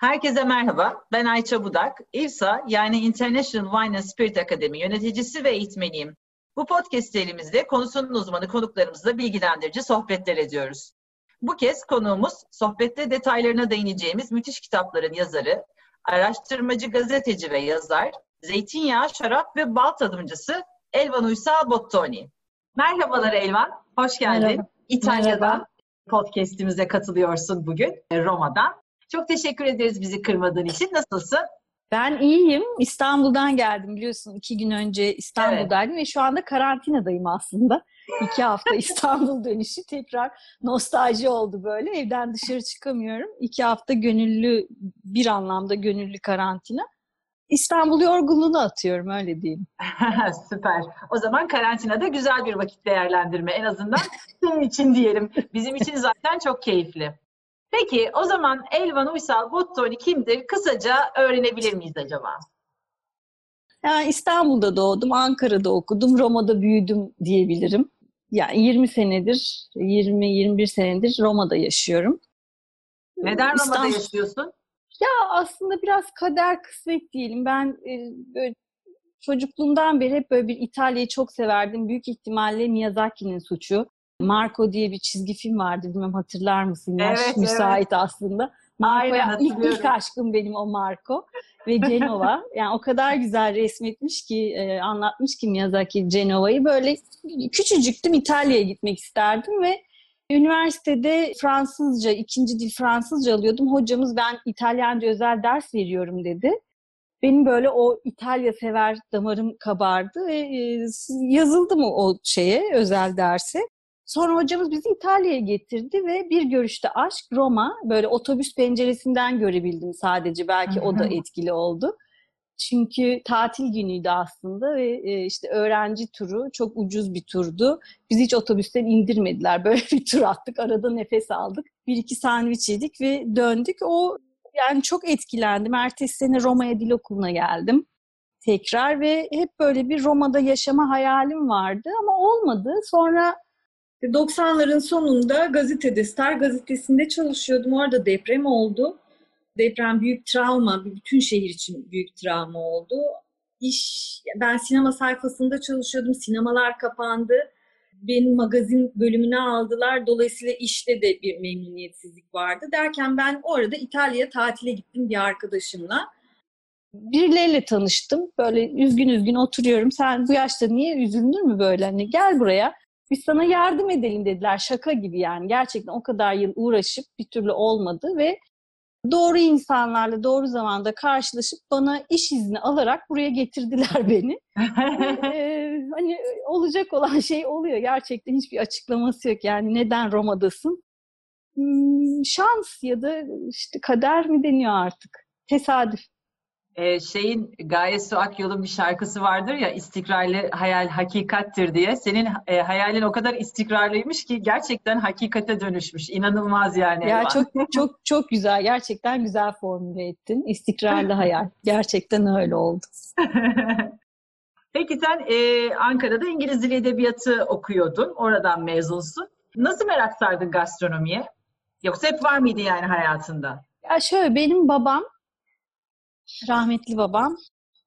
Herkese merhaba, ben Ayça Budak. İVSA yani International Wine and Spirit Academy yöneticisi ve eğitmeniyim. Bu podcast serimizde konusunun uzmanı konuklarımızla bilgilendirici sohbetler ediyoruz. Bu kez konuğumuz sohbette detaylarına değineceğimiz müthiş kitapların yazarı, araştırmacı, gazeteci ve yazar, zeytinyağı, şarap ve bal tadımcısı Elvan Uysal Bottoni. Merhabalar Elvan, hoş geldin. Merhaba. İtalya'dan Merhaba. podcastimize katılıyorsun bugün Roma'dan. Çok teşekkür ederiz bizi kırmadığın için. Nasılsın? Ben iyiyim. İstanbul'dan geldim biliyorsun. iki gün önce İstanbul'daydım evet. ve şu anda karantinadayım aslında. İki hafta İstanbul dönüşü tekrar nostalji oldu böyle. Evden dışarı çıkamıyorum. İki hafta gönüllü, bir anlamda gönüllü karantina. İstanbul yorgunluğunu atıyorum öyle diyeyim. Süper. O zaman karantinada güzel bir vakit değerlendirme en azından senin için diyelim. Bizim için zaten çok keyifli. Peki o zaman Elvan Uysal Bottoni kimdir? Kısaca öğrenebilir miyiz acaba? Yani İstanbul'da doğdum, Ankara'da okudum, Roma'da büyüdüm diyebilirim. Yani 20 senedir, 20-21 senedir Roma'da yaşıyorum. Neden Roma'da İstanbul... yaşıyorsun? Ya aslında biraz kader kısmet diyelim. Ben e, böyle çocukluğumdan beri hep böyle bir İtalya'yı çok severdim. Büyük ihtimalle Miyazaki'nin suçu. Marco diye bir çizgi film vardı. Bilmem hatırlar mısın? Yaş evet, müsait evet. aslında. Marco'ya ilk, ilk aşkım benim o Marco ve Genova. yani o kadar güzel resmetmiş ki, e, anlatmış ki Miyazaki Genova'yı. Böyle küçücüktüm İtalya'ya gitmek isterdim ve üniversitede Fransızca, ikinci dil Fransızca alıyordum. Hocamız ben İtalyanca özel ders veriyorum dedi. Benim böyle o İtalya sever damarım kabardı ve e, yazıldım o şeye, özel derse. Sonra hocamız bizi İtalya'ya getirdi ve bir görüşte aşk Roma böyle otobüs penceresinden görebildim sadece belki o da etkili oldu. Çünkü tatil günüydü aslında ve e, işte öğrenci turu çok ucuz bir turdu. Biz hiç otobüsten indirmediler. Böyle bir tur attık. Arada nefes aldık. Bir iki sandviç yedik ve döndük. O yani çok etkilendim. Ertesi sene Roma'ya dil okuluna geldim tekrar ve hep böyle bir Roma'da yaşama hayalim vardı ama olmadı. Sonra 90'ların sonunda gazetede, Star gazetesinde çalışıyordum. Orada deprem oldu. Deprem büyük travma, bütün şehir için büyük travma oldu. İş, ben sinema sayfasında çalışıyordum. Sinemalar kapandı. Benim magazin bölümüne aldılar. Dolayısıyla işte de bir memnuniyetsizlik vardı. Derken ben orada İtalya'ya tatile gittim bir arkadaşımla. Birileriyle tanıştım. Böyle üzgün üzgün oturuyorum. Sen bu yaşta niye üzüldün mü böyle? Hani gel buraya biz sana yardım edelim dediler şaka gibi yani gerçekten o kadar yıl uğraşıp bir türlü olmadı ve doğru insanlarla doğru zamanda karşılaşıp bana iş izni alarak buraya getirdiler beni. ee, hani olacak olan şey oluyor gerçekten hiçbir açıklaması yok yani neden Roma'dasın? Hmm, şans ya da işte kader mi deniyor artık? Tesadüf e, şeyin Gaye Su Akyol'un bir şarkısı vardır ya istikrarlı hayal hakikattir diye. Senin e, hayalin o kadar istikrarlıymış ki gerçekten hakikate dönüşmüş. İnanılmaz yani. Ya çok çok çok güzel. Gerçekten güzel formüle ettin. İstikrarlı hayal. Gerçekten öyle oldu. Peki sen e, Ankara'da İngiliz Dili Edebiyatı okuyordun. Oradan mezunsun. Nasıl merak sardın gastronomiye? Yoksa hep var mıydı yani hayatında? Ya şöyle benim babam rahmetli babam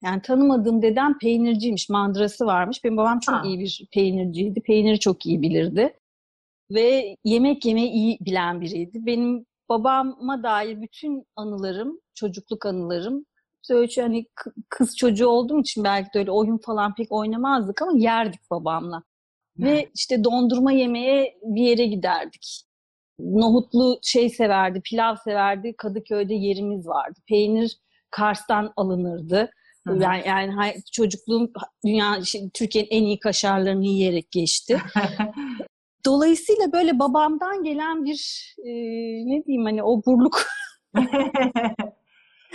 yani tanımadığım dedem peynirciymiş, mandırası varmış. Benim babam çok ha. iyi bir peynirciydi. Peyniri çok iyi bilirdi. Ve yemek yemeyi iyi bilen biriydi. Benim babama dair bütün anılarım, çocukluk anılarım Söyle hani kız çocuğu olduğum için belki de öyle oyun falan pek oynamazdık ama yerdik babamla. Ve işte dondurma yemeye bir yere giderdik. Nohutlu şey severdi, pilav severdi. Kadıköy'de yerimiz vardı. Peynir Kars'tan alınırdı. Hı-hı. Yani, yani çocukluğum dünya Türkiye'nin en iyi kaşarlarını yiyerek geçti. Dolayısıyla böyle babamdan gelen bir e, ne diyeyim hani o burluk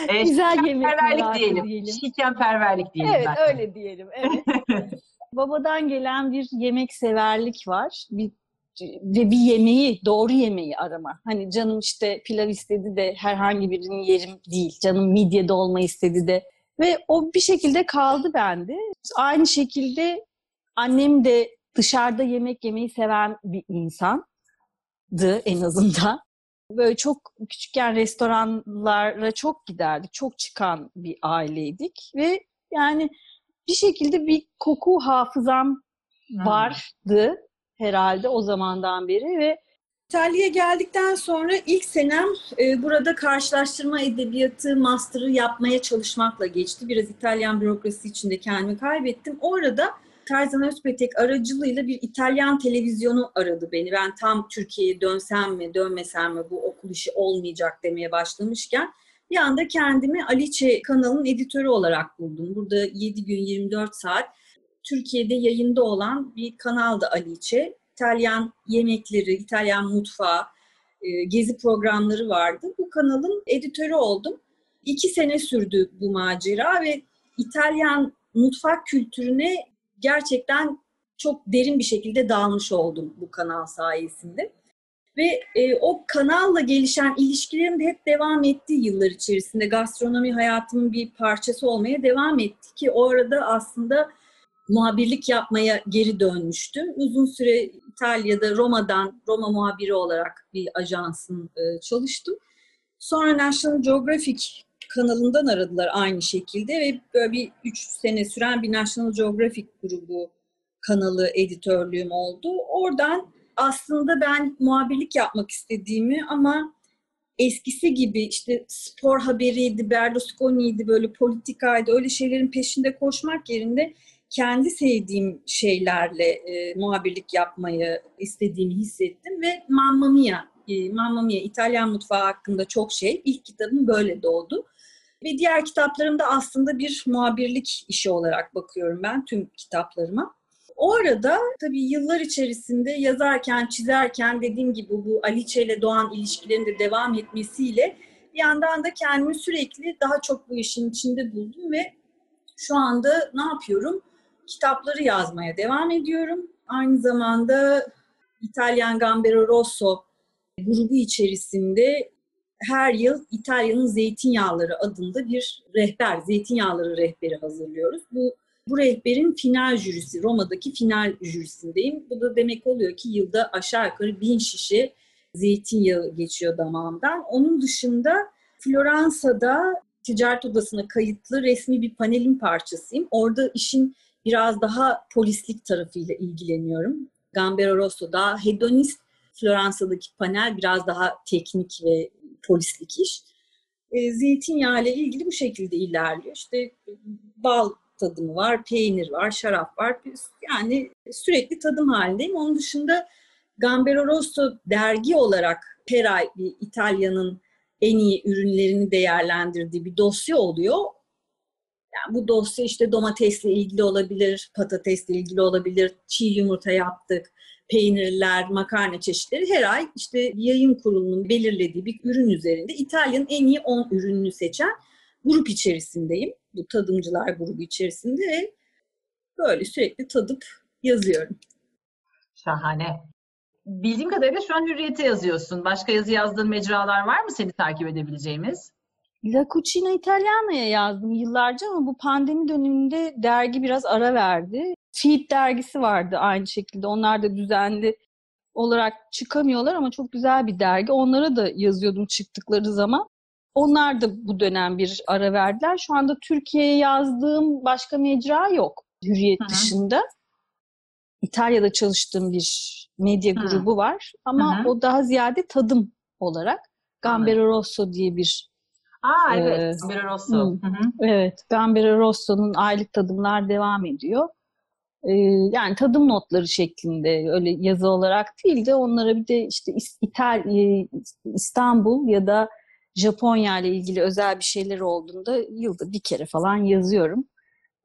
e, güzel yemek diyelim. diyelim. Şikenperverlik diyelim. Evet zaten. öyle diyelim. Evet. Babadan gelen bir yemek severlik var. Bir ve bir yemeği, doğru yemeği arama. Hani canım işte pilav istedi de herhangi birinin yerim değil. Canım midye dolma istedi de. Ve o bir şekilde kaldı bende. Aynı şekilde annem de dışarıda yemek yemeyi seven bir insandı en azından. Böyle çok küçükken restoranlara çok giderdik. Çok çıkan bir aileydik ve yani bir şekilde bir koku hafızam hmm. vardı herhalde o zamandan beri ve İtalya'ya geldikten sonra ilk senem e, burada karşılaştırma edebiyatı master'ı yapmaya çalışmakla geçti. Biraz İtalyan bürokrasi içinde kendimi kaybettim. Orada Tarzan Özpetek aracılığıyla bir İtalyan televizyonu aradı beni. Ben tam Türkiye'ye dönsem mi, dönmesem mi bu okul işi olmayacak demeye başlamışken bir anda kendimi Aliçe kanalının editörü olarak buldum. Burada 7 gün 24 saat Türkiye'de yayında olan bir kanaldı Aliçe. İtalyan yemekleri, İtalyan mutfağı, e, gezi programları vardı. Bu kanalın editörü oldum. İki sene sürdü bu macera ve İtalyan mutfak kültürüne gerçekten çok derin bir şekilde dalmış oldum bu kanal sayesinde. Ve e, o kanalla gelişen ilişkilerim de hep devam etti yıllar içerisinde. Gastronomi hayatımın bir parçası olmaya devam etti ki o arada aslında muhabirlik yapmaya geri dönmüştüm. Uzun süre İtalya'da Roma'dan Roma muhabiri olarak bir ajansın e, çalıştım. Sonra National Geographic kanalından aradılar aynı şekilde ve böyle bir üç sene süren bir National Geographic grubu kanalı editörlüğüm oldu. Oradan aslında ben muhabirlik yapmak istediğimi ama eskisi gibi işte spor haberiydi, Berlusconi'ydi, böyle politikaydı, öyle şeylerin peşinde koşmak yerine kendi sevdiğim şeylerle e, muhabirlik yapmayı istediğimi hissettim ve Mamma Mia, e, Mamma Mia İtalyan mutfağı hakkında çok şey. İlk kitabım böyle doğdu. Ve diğer kitaplarımda aslında bir muhabirlik işi olarak bakıyorum ben tüm kitaplarıma. O arada tabii yıllar içerisinde yazarken, çizerken dediğim gibi bu Aliçe ile Doğan ilişkilerinin de devam etmesiyle bir yandan da kendimi sürekli daha çok bu işin içinde buldum ve şu anda ne yapıyorum? Kitapları yazmaya devam ediyorum. Aynı zamanda İtalyan Gambero Rosso grubu içerisinde her yıl İtalya'nın zeytinyağları adında bir rehber, zeytinyağları rehberi hazırlıyoruz. Bu bu rehberin final jürisi, Roma'daki final jürisindeyim. Bu da demek oluyor ki yılda aşağı yukarı bin şişe zeytinyağı geçiyor damağımdan. Onun dışında Floransa'da ticaret odasına kayıtlı resmi bir panelin parçasıyım. Orada işin biraz daha polislik tarafıyla ilgileniyorum. Gambero Rosso daha hedonist, Floransa'daki panel biraz daha teknik ve polislik iş. E, zeytinyağı ile ilgili bu şekilde ilerliyor. İşte bal tadımı var, peynir var, şarap var. Yani sürekli tadım halindeyim. Onun dışında Gambero Rosso dergi olarak her ay bir İtalya'nın en iyi ürünlerini değerlendirdiği bir dosya oluyor. Yani bu dosya işte domatesle ilgili olabilir, patatesle ilgili olabilir, çiğ yumurta yaptık, peynirler, makarna çeşitleri her ay işte yayın kurulunun belirlediği bir ürün üzerinde İtalya'nın en iyi 10 ürününü seçen grup içerisindeyim. Bu tadımcılar grubu içerisinde böyle sürekli tadıp yazıyorum. Şahane. Bildiğim kadarıyla şu an Hürriyet'e yazıyorsun. Başka yazı yazdığın mecralar var mı seni takip edebileceğimiz? La Cucina Italiana'ya yazdım yıllarca ama bu pandemi döneminde dergi biraz ara verdi. Feed dergisi vardı aynı şekilde. Onlar da düzenli olarak çıkamıyorlar ama çok güzel bir dergi. Onlara da yazıyordum çıktıkları zaman. Onlar da bu dönem bir ara verdiler. Şu anda Türkiye'ye yazdığım başka mecra yok Hürriyet Hı-hı. dışında. İtalya'da çalıştığım bir medya Hı-hı. grubu var ama Hı-hı. o daha ziyade tadım olarak Gambero Rosso diye bir Aa evet, e, Gambero Rosso. Hı. Evet, Gambero Rosso'nun aylık tadımlar devam ediyor. E, yani tadım notları şeklinde öyle yazı olarak değil de onlara bir de işte İtal İstanbul ya da Japonya ile ilgili özel bir şeyler olduğunda yılda bir kere falan yazıyorum.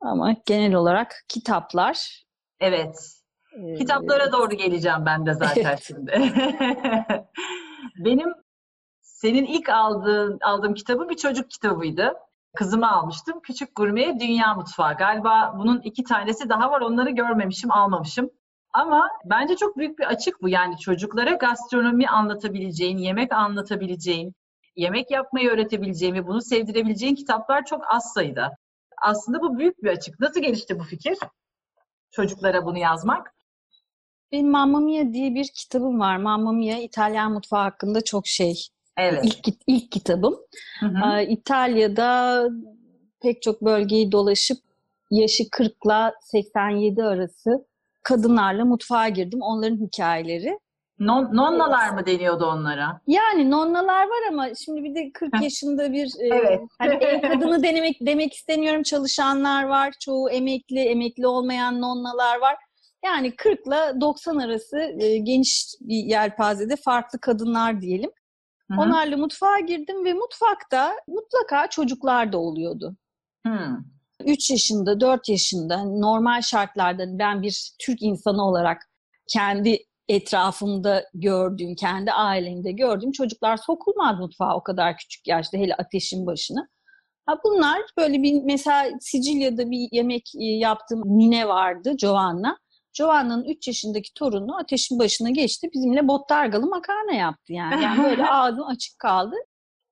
Ama genel olarak kitaplar. Evet. Ee, Kitaplara doğru geleceğim ben de zaten şimdi. Benim senin ilk aldığın aldığım kitabı bir çocuk kitabıydı. Kızıma almıştım. Küçük Gurme Dünya Mutfağı. Galiba bunun iki tanesi daha var. Onları görmemişim, almamışım. Ama bence çok büyük bir açık bu. Yani çocuklara gastronomi anlatabileceğin, yemek anlatabileceğin, yemek yapmayı öğretebileceğin ve bunu sevdirebileceğin kitaplar çok az sayıda. Aslında bu büyük bir açık. Nasıl gelişti bu fikir? Çocuklara bunu yazmak? benim Mamma Mia diye bir kitabım var. Mamma Mia İtalyan mutfağı hakkında çok şey. Evet. İlk, ilk kitabım. Hı hı. İtalya'da pek çok bölgeyi dolaşıp yaşı 40 ile 87 arası kadınlarla mutfağa girdim. Onların hikayeleri. Non, nonnalar mı deniyordu onlara? Yani nonnalar var ama şimdi bir de 40 Heh. yaşında bir e, Evet. hani ev kadını denemek demek istemiyorum. Çalışanlar var. Çoğu emekli, emekli olmayan nonnalar var. Yani 40 ile 90 arası e, geniş bir yelpazede farklı kadınlar diyelim. Hı hı. Onlarla mutfağa girdim ve mutfakta mutlaka çocuklar da oluyordu. Hı. 3 yaşında, 4 yaşında normal şartlarda ben bir Türk insanı olarak kendi etrafımda gördüğüm, kendi ailemde gördüğüm çocuklar sokulmaz mutfağa o kadar küçük yaşta hele ateşin başına. Ha bunlar böyle bir mesela Sicilya'da bir yemek e, yaptığım nine vardı Giovanna. Giovanna'nın 3 yaşındaki torunu ateşin başına geçti. Bizimle bottargalı makarna yaptı yani. Yani böyle ağzım açık kaldı.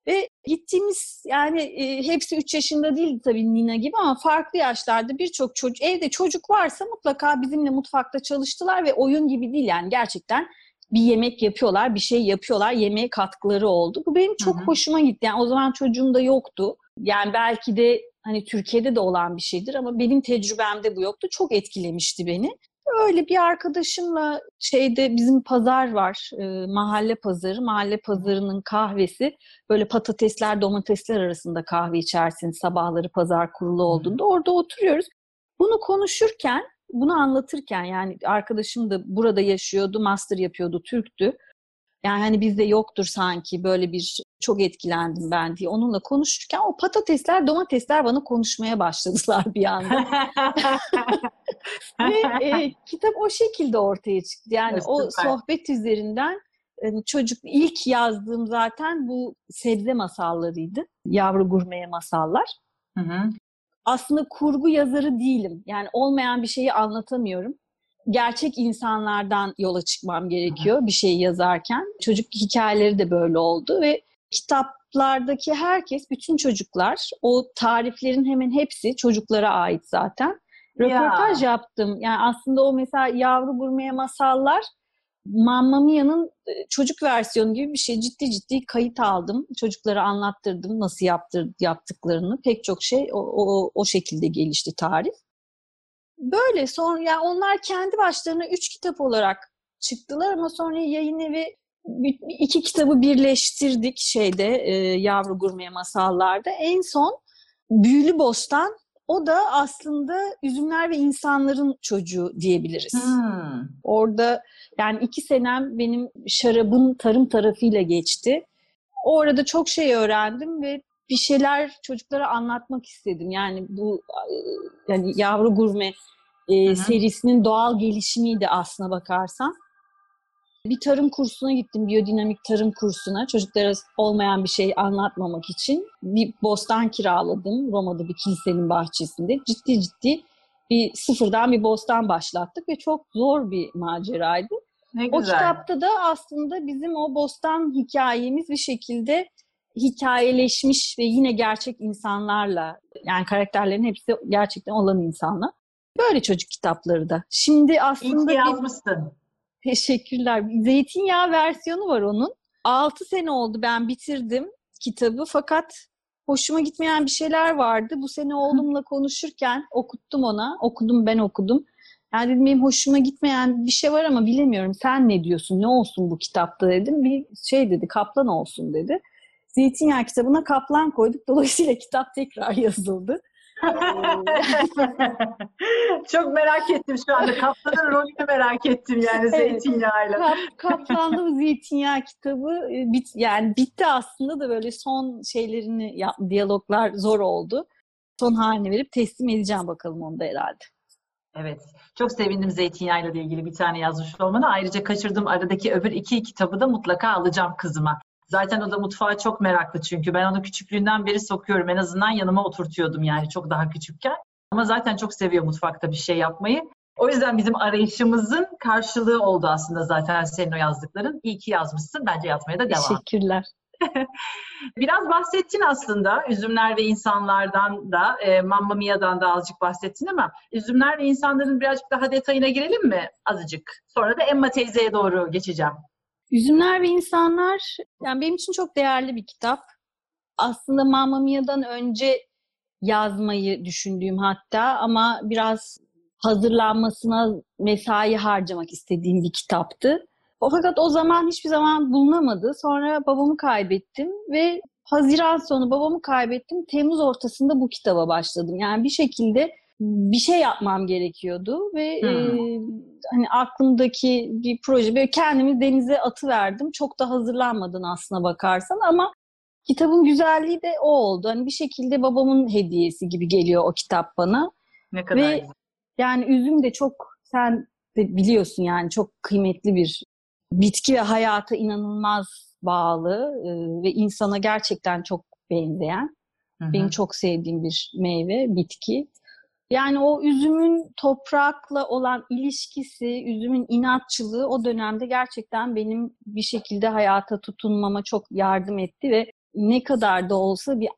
Ve gittiğimiz yani e, hepsi 3 yaşında değildi tabii Nina gibi ama farklı yaşlarda birçok çocuk evde çocuk varsa mutlaka bizimle mutfakta çalıştılar ve oyun gibi değil yani gerçekten bir yemek yapıyorlar, bir şey yapıyorlar, yemeğe katkıları oldu. Bu benim çok Hı hı. hoşuma gitti. Yani o zaman çocuğum da yoktu. Yani belki de hani Türkiye'de de olan bir şeydir ama benim tecrübemde bu yoktu. Çok etkilemişti beni. Öyle bir arkadaşımla şeyde bizim pazar var, e, mahalle pazarı. Mahalle pazarının kahvesi böyle patatesler, domatesler arasında kahve içersin sabahları pazar kurulu olduğunda. Orada oturuyoruz. Bunu konuşurken, bunu anlatırken yani arkadaşım da burada yaşıyordu, master yapıyordu, Türktü. Yani hani bizde yoktur sanki böyle bir çok etkilendim ben diye onunla konuşurken o patatesler, domatesler bana konuşmaya başladılar bir anda. Ve e, kitap o şekilde ortaya çıktı. Yani Evet, o süper. sohbet üzerinden e, çocuk ilk yazdığım zaten bu sebze masallarıydı. Yavru gurmeye masallar. Hı hı. Aslında kurgu yazarı değilim. Yani olmayan bir şeyi anlatamıyorum. Gerçek insanlardan yola çıkmam gerekiyor bir şey yazarken. Çocuk hikayeleri de böyle oldu ve kitaplardaki herkes, bütün çocuklar, o tariflerin hemen hepsi çocuklara ait zaten. Röportaj yaptım. Yani aslında o mesela Yavru Gurmeye Masallar Mamma Mia'nın e, çocuk versiyonu gibi bir şey. Ciddi ciddi kayıt aldım. Çocuklara anlattırdım nasıl yaptır, yaptıklarını. Pek çok şey o, o, o şekilde gelişti tarif. Böyle sonra yani onlar kendi başlarına üç kitap olarak çıktılar ama sonra yayın evi iki kitabı birleştirdik şeyde e, Yavru Gurmeye Masallar'da. En son Büyülü Bostan o da aslında üzümler ve insanların çocuğu diyebiliriz. Hmm. Orada yani iki senem benim şarabın tarım tarafıyla geçti. Orada çok şey öğrendim ve bir şeyler çocuklara anlatmak istedim. Yani bu e, yani yavru gurme e, Hı hı. serisinin doğal gelişimiydi aslına bakarsan. Bir tarım kursuna gittim, biyodinamik tarım kursuna. Çocuklara olmayan bir şey anlatmamak için bir bostan kiraladım Roma'da bir kilisenin bahçesinde. Ciddi ciddi bir sıfırdan bir bostan başlattık ve çok zor bir maceraydı. Ne O güzel. kitapta da aslında bizim o bostan hikayemiz bir şekilde hikayeleşmiş ve yine gerçek insanlarla yani karakterlerin hepsi gerçekten olan insanlar. Böyle çocuk kitapları da. Şimdi İyi aslında bir- yazmışsın. teşekkürler. Zeytinyağı versiyonu var onun. 6 sene oldu ben bitirdim kitabı fakat hoşuma gitmeyen bir şeyler vardı. Bu sene oğlumla konuşurken okuttum ona. Okudum ben okudum. Yani dedim benim hoşuma gitmeyen bir şey var ama bilemiyorum. Sen ne diyorsun? Ne olsun bu kitapta dedim. Bir şey dedi kaplan olsun dedi. Zeytinyağı kitabına kaplan koyduk. Dolayısıyla kitap tekrar yazıldı. Çok merak ettim şu anda. Kaptanın rolünü merak ettim yani zeytinyağıyla. Kap, Kaplanlı Zeytinyağı kitabı e, bit, yani bitti aslında da böyle son şeylerini yap, diyaloglar zor oldu. Son halini verip teslim edeceğim bakalım onu da herhalde. Evet. Çok sevindim zeytinyağıyla ilgili bir tane yazmış olmana. Ayrıca kaçırdığım aradaki öbür iki kitabı da mutlaka alacağım kızıma. Zaten o da mutfağa çok meraklı çünkü. Ben onu küçüklüğünden beri sokuyorum. En azından yanıma oturtuyordum yani çok daha küçükken. Ama zaten çok seviyor mutfakta bir şey yapmayı. O yüzden bizim arayışımızın karşılığı oldu aslında zaten senin o yazdıkların. İyi ki yazmışsın. Bence yazmaya da devam. Teşekkürler. Biraz bahsettin aslında üzümler ve insanlardan da, e, Mamma Mia'dan da azıcık bahsettin ama üzümler ve insanların birazcık daha detayına girelim mi azıcık? Sonra da Emma teyzeye doğru geçeceğim. Üzümler ve İnsanlar yani benim için çok değerli bir kitap. Aslında Mamma Mia'dan önce yazmayı düşündüğüm hatta ama biraz hazırlanmasına mesai harcamak istediğim bir kitaptı. O fakat o zaman hiçbir zaman bulunamadı. Sonra babamı kaybettim ve Haziran sonu babamı kaybettim. Temmuz ortasında bu kitaba başladım. Yani bir şekilde bir şey yapmam gerekiyordu ve hmm. e, hani aklımdaki bir proje böyle kendimi denize atıverdim. Çok da hazırlanmadın aslına bakarsan ama kitabın güzelliği de o oldu. Hani bir şekilde babamın hediyesi gibi geliyor o kitap bana. Ne kadar ve güzel. yani üzüm de çok sen de biliyorsun yani çok kıymetli bir bitki ve hayata inanılmaz bağlı e, ve insana gerçekten çok benzeyen. Hı-hı. Benim çok sevdiğim bir meyve, bitki. Yani o üzümün toprakla olan ilişkisi, üzümün inatçılığı o dönemde gerçekten benim bir şekilde hayata tutunmama çok yardım etti ve ne kadar da olsa bir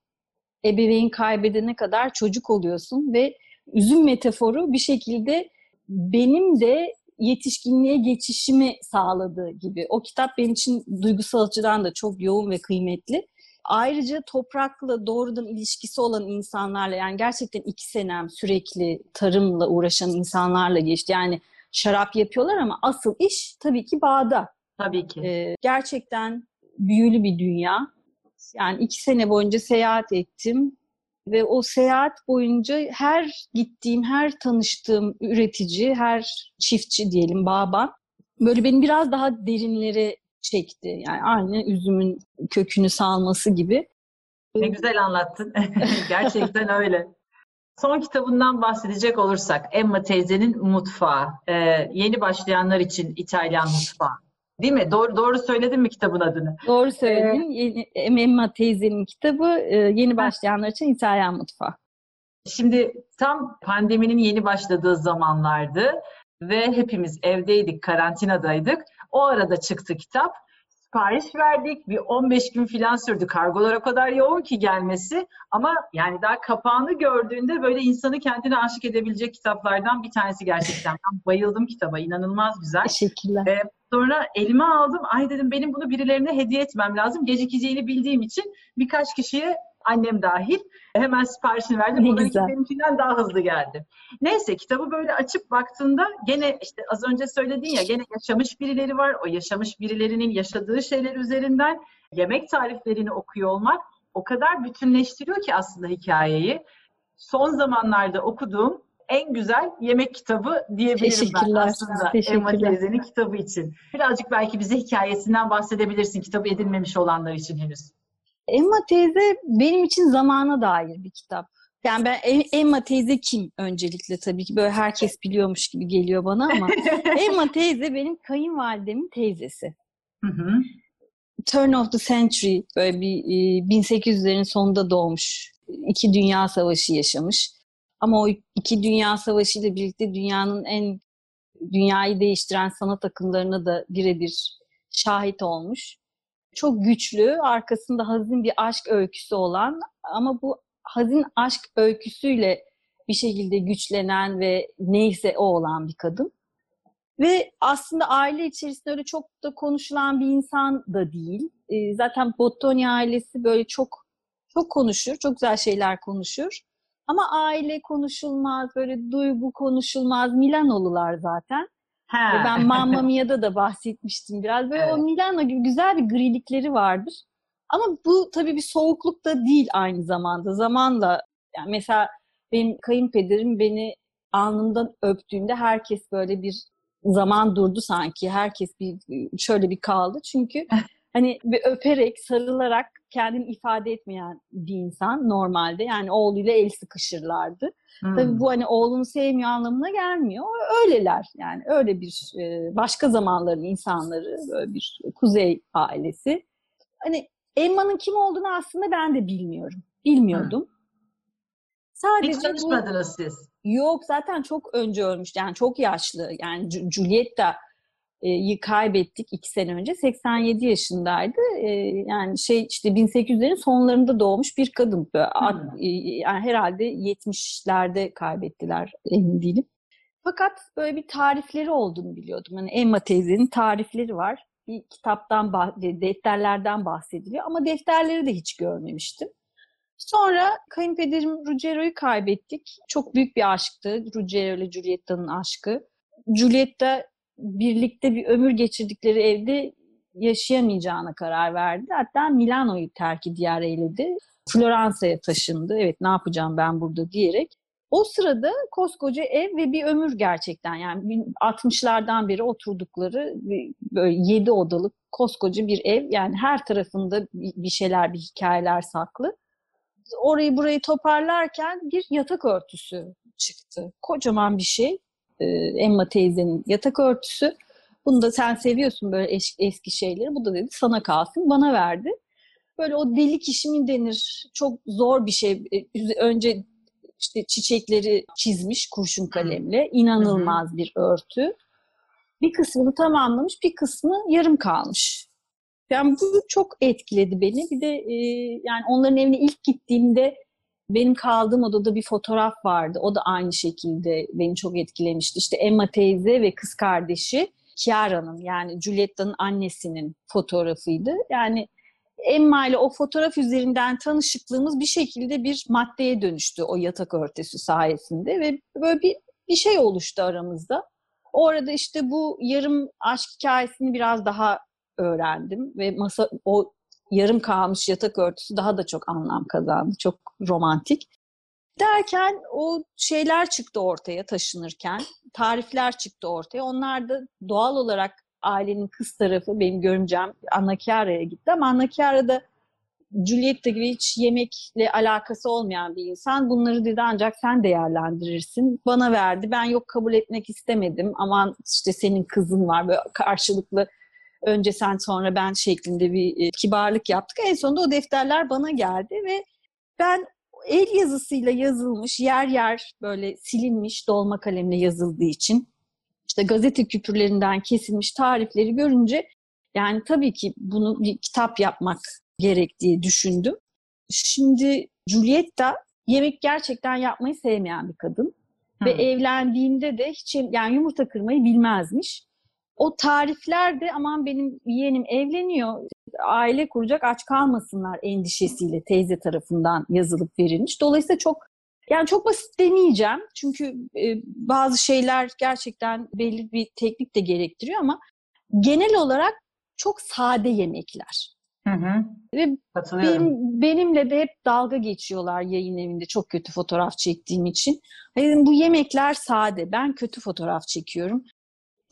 ebeveyn kaybedene kadar çocuk oluyorsun ve üzüm metaforu bir şekilde benim de yetişkinliğe geçişimi sağladığı gibi. O kitap benim için duygusal açıdan da çok yoğun ve kıymetli. Ayrıca toprakla doğrudan ilişkisi olan insanlarla yani gerçekten iki senem sürekli tarımla uğraşan insanlarla geçti. Yani şarap yapıyorlar ama asıl iş tabii ki bağda. Tabii ki. Ee, gerçekten büyülü bir dünya. Yani iki sene boyunca seyahat ettim ve o seyahat boyunca her gittiğim, her tanıştığım üretici, her çiftçi diyelim, bağban böyle beni biraz daha derinlere çekti. Yani aynı üzümün kökünü salması gibi. Ne güzel anlattın. Gerçekten öyle. Son kitabından bahsedecek olursak Emma teyzenin mutfağı. Ee, yeni başlayanlar için İtalyan mutfağı. Değil mi? Doğru doğru söyledin mi kitabın adını? Doğru söyledin. Ee, Emma teyzenin kitabı e, yeni başlayanlar için İtalyan mutfağı. Şimdi tam pandeminin yeni başladığı zamanlardı ve hepimiz evdeydik, karantinadaydık. O arada çıktı kitap. Sipariş verdik. Bir 15 gün falan sürdü. Kargolar o kadar yoğun ki gelmesi. Ama yani daha kapağını gördüğünde böyle insanı kendine aşık edebilecek kitaplardan bir tanesi gerçekten. Ben bayıldım kitaba. İnanılmaz güzel. Teşekkürler. Ee, sonra elime aldım. Ay dedim benim bunu birilerine hediye etmem lazım. Gecikeceğini bildiğim için birkaç kişiye annem dahil hemen siparişini verdim. Bunlarınki benimkinden daha hızlı geldi. Neyse kitabı böyle açıp baktığında gene işte az önce söyledin ya gene yaşamış birileri var. O yaşamış birilerinin yaşadığı şeyler üzerinden yemek tariflerini okuyor olmak o kadar bütünleştiriyor ki aslında hikayeyi. Son zamanlarda okuduğum en güzel yemek kitabı diyebilirim ben aslında Emma teyzenin kitabı için. Birazcık belki bize hikayesinden bahsedebilirsin kitabı edinmemiş olanlar için henüz. Emma teyze benim için zamana dair bir kitap. Yani ben Emma teyze kim öncelikle tabii ki böyle herkes biliyormuş gibi geliyor bana ama Emma teyze benim kayınvalidemin teyzesi. Hı hı. Turn of the Century böyle bir 1800'lerin e, sonunda doğmuş. İki Dünya Savaşı yaşamış. Ama o iki Dünya Savaşı ile birlikte dünyanın en dünyayı değiştiren sanat akımlarına da birebir şahit olmuş çok güçlü, arkasında hazin bir aşk öyküsü olan ama bu hazin aşk öyküsüyle bir şekilde güçlenen ve neyse o olan bir kadın. Ve aslında aile içerisinde öyle çok da konuşulan bir insan da değil. E, zaten Bottoni ailesi böyle çok çok konuşur, çok güzel şeyler konuşur. Ama aile konuşulmaz, böyle duygu konuşulmaz. Milanolular zaten. He. Ben Mamma Mia'da da bahsetmiştim biraz. Böyle evet. o Milano gibi güzel bir grilikleri vardır. Ama bu tabii bir soğukluk da değil aynı zamanda. Zamanla yani mesela benim kayınpederim beni alnımdan öptüğünde herkes böyle bir zaman durdu sanki. Herkes bir şöyle bir kaldı. Çünkü hani bir öperek, sarılarak kendini ifade etmeyen bir insan normalde. Yani oğluyla el sıkışırlardı. Hmm. Tabii bu hani oğlunu sevmiyor anlamına gelmiyor. Öyleler yani öyle bir e, başka zamanların insanları böyle bir kuzey ailesi. Hani Emma'nın kim olduğunu aslında ben de bilmiyorum. Bilmiyordum. Hmm. Sadece Hiç tanışmadınız bu, siz. Yok zaten çok önce ölmüş. Yani çok yaşlı. Yani Juliet de yi kaybettik iki sene önce. 87 yaşındaydı. E, yani şey işte 1800'lerin sonlarında doğmuş bir kadın. Hmm. yani herhalde 70'lerde kaybettiler emin değilim. Fakat böyle bir tarifleri olduğunu biliyordum. Yani Emma teyzenin tarifleri var. Bir kitaptan, defterlerden bahsediliyor ama defterleri de hiç görmemiştim. Sonra kayınpederim Ruggiero'yu kaybettik. Çok büyük bir aşktı Ruggiero ile Giulietta'nın aşkı. Giulietta birlikte bir ömür geçirdikleri evde yaşayamayacağına karar verdi. Hatta Milano'yu terki diyar eyledi. Floransa'ya taşındı. Evet ne yapacağım ben burada diyerek. O sırada koskoca ev ve bir ömür gerçekten yani 60'lardan beri oturdukları böyle 7 odalık koskoca bir ev. Yani her tarafında bir şeyler, bir hikayeler saklı. Orayı burayı toparlarken bir yatak örtüsü çıktı. Kocaman bir şey. Ee, Emma teyzenin yatak örtüsü. Bunu da sen seviyorsun böyle eski, eski şeyleri. Bu da dedi sana kalsın. Bana verdi. Böyle o delik işi mi denir? Çok zor bir şey. Ee, önce işte çiçekleri çizmiş kurşun kalemle. İnanılmaz bir örtü. Bir kısmını tamamlamış, bir kısmı yarım kalmış. Yani bu çok etkiledi beni. Bir de e, yani onların evine ilk gittiğimde benim kaldığım odada bir fotoğraf vardı. O da aynı şekilde beni çok etkilemişti. İşte Emma teyze ve kız kardeşi Chiara'nın yani Giulietta'nın annesinin fotoğrafıydı. Yani Emma ile o fotoğraf üzerinden tanışıklığımız bir şekilde bir maddeye dönüştü o yatak örtüsü sayesinde ve böyle bir, bir şey oluştu aramızda. Orada işte bu yarım aşk hikayesini biraz daha öğrendim ve masa o yarım kalmış yatak örtüsü daha da çok anlam kazandı. Çok romantik. Derken o şeyler çıktı ortaya taşınırken. Tarifler çıktı ortaya. Onlar da doğal olarak ailenin kız tarafı benim görümcem Anna Chiara'ya gitti ama Anna Chiara da Giulietta gibi hiç yemekle alakası olmayan bir insan. Bunları dedi ancak sen değerlendirirsin. Bana verdi. Ben yok kabul etmek istemedim. Aman işte senin kızın var. Böyle karşılıklı önce sen sonra ben şeklinde bir e, kibarlık yaptık. En sonunda o defterler bana geldi ve ben el yazısıyla yazılmış, yer yer böyle silinmiş dolma kalemle yazıldığı için işte gazete küpürlerinden kesilmiş tarifleri görünce yani tabii ki bunu bir kitap yapmak gerektiği düşündüm. Şimdi Giulietta yemek gerçekten yapmayı sevmeyen bir kadın. Hı. Ve evlendiğinde de hiç yani yumurta kırmayı bilmezmiş. O tarifler de aman benim yeğenim evleniyor, aile kuracak aç kalmasınlar endişesiyle teyze tarafından yazılıp verilmiş. Dolayısıyla çok yani çok basit deneyeceğim. Çünkü e, bazı şeyler gerçekten belli bir teknik de gerektiriyor ama genel olarak çok sade yemekler. Hı hı. Ve benim, benimle de hep dalga geçiyorlar yayın evinde çok kötü fotoğraf çektiğim için. Dedim, bu yemekler sade. Ben kötü fotoğraf çekiyorum.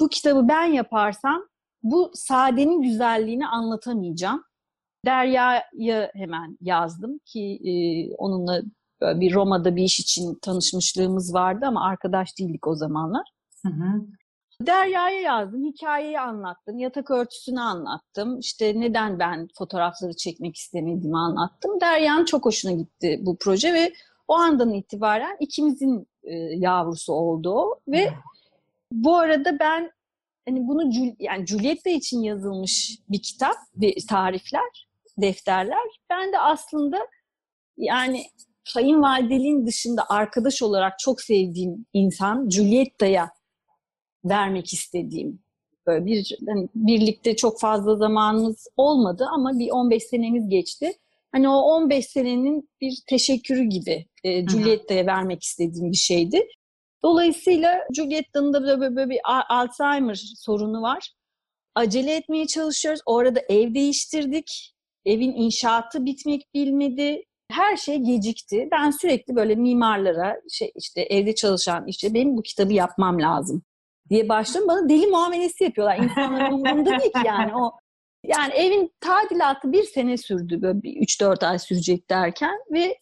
Bu kitabı ben yaparsam bu sadenin güzelliğini anlatamayacağım. Derya'ya hemen yazdım ki e, onunla bir Roma'da bir iş için tanışmışlığımız vardı ama arkadaş değildik o zamanlar. Hı hı. Derya'ya yazdım, hikayeyi anlattım, yatak örtüsünü anlattım. İşte neden ben fotoğrafları çekmek istemediğimi anlattım. Derya'nın çok hoşuna gitti bu proje ve o andan itibaren ikimizin e, yavrusu oldu o. Ve bu arada ben hani bunu yani Julieta için yazılmış bir kitap ve tarifler, defterler. Ben de aslında yani kayınvalideliğin dışında arkadaş olarak çok sevdiğim insan Julietta'ya vermek istediğim böyle bir yani birlikte çok fazla zamanımız olmadı ama bir 15 senemiz geçti. Hani o 15 senenin bir teşekkürü gibi e, Julietta'ya vermek istediğim bir şeydi. Dolayısıyla Julietta'nın da böyle, böyle bir Alzheimer sorunu var. Acele etmeye çalışıyoruz. O arada ev değiştirdik. Evin inşaatı bitmek bilmedi her şey gecikti. Ben sürekli böyle mimarlara, şey işte evde çalışan işte benim bu kitabı yapmam lazım diye başladım. Bana deli muamelesi yapıyorlar. İnsanların umurunda değil ki yani o. Yani evin tadilatı bir sene sürdü. Böyle 3-4 ay sürecek derken ve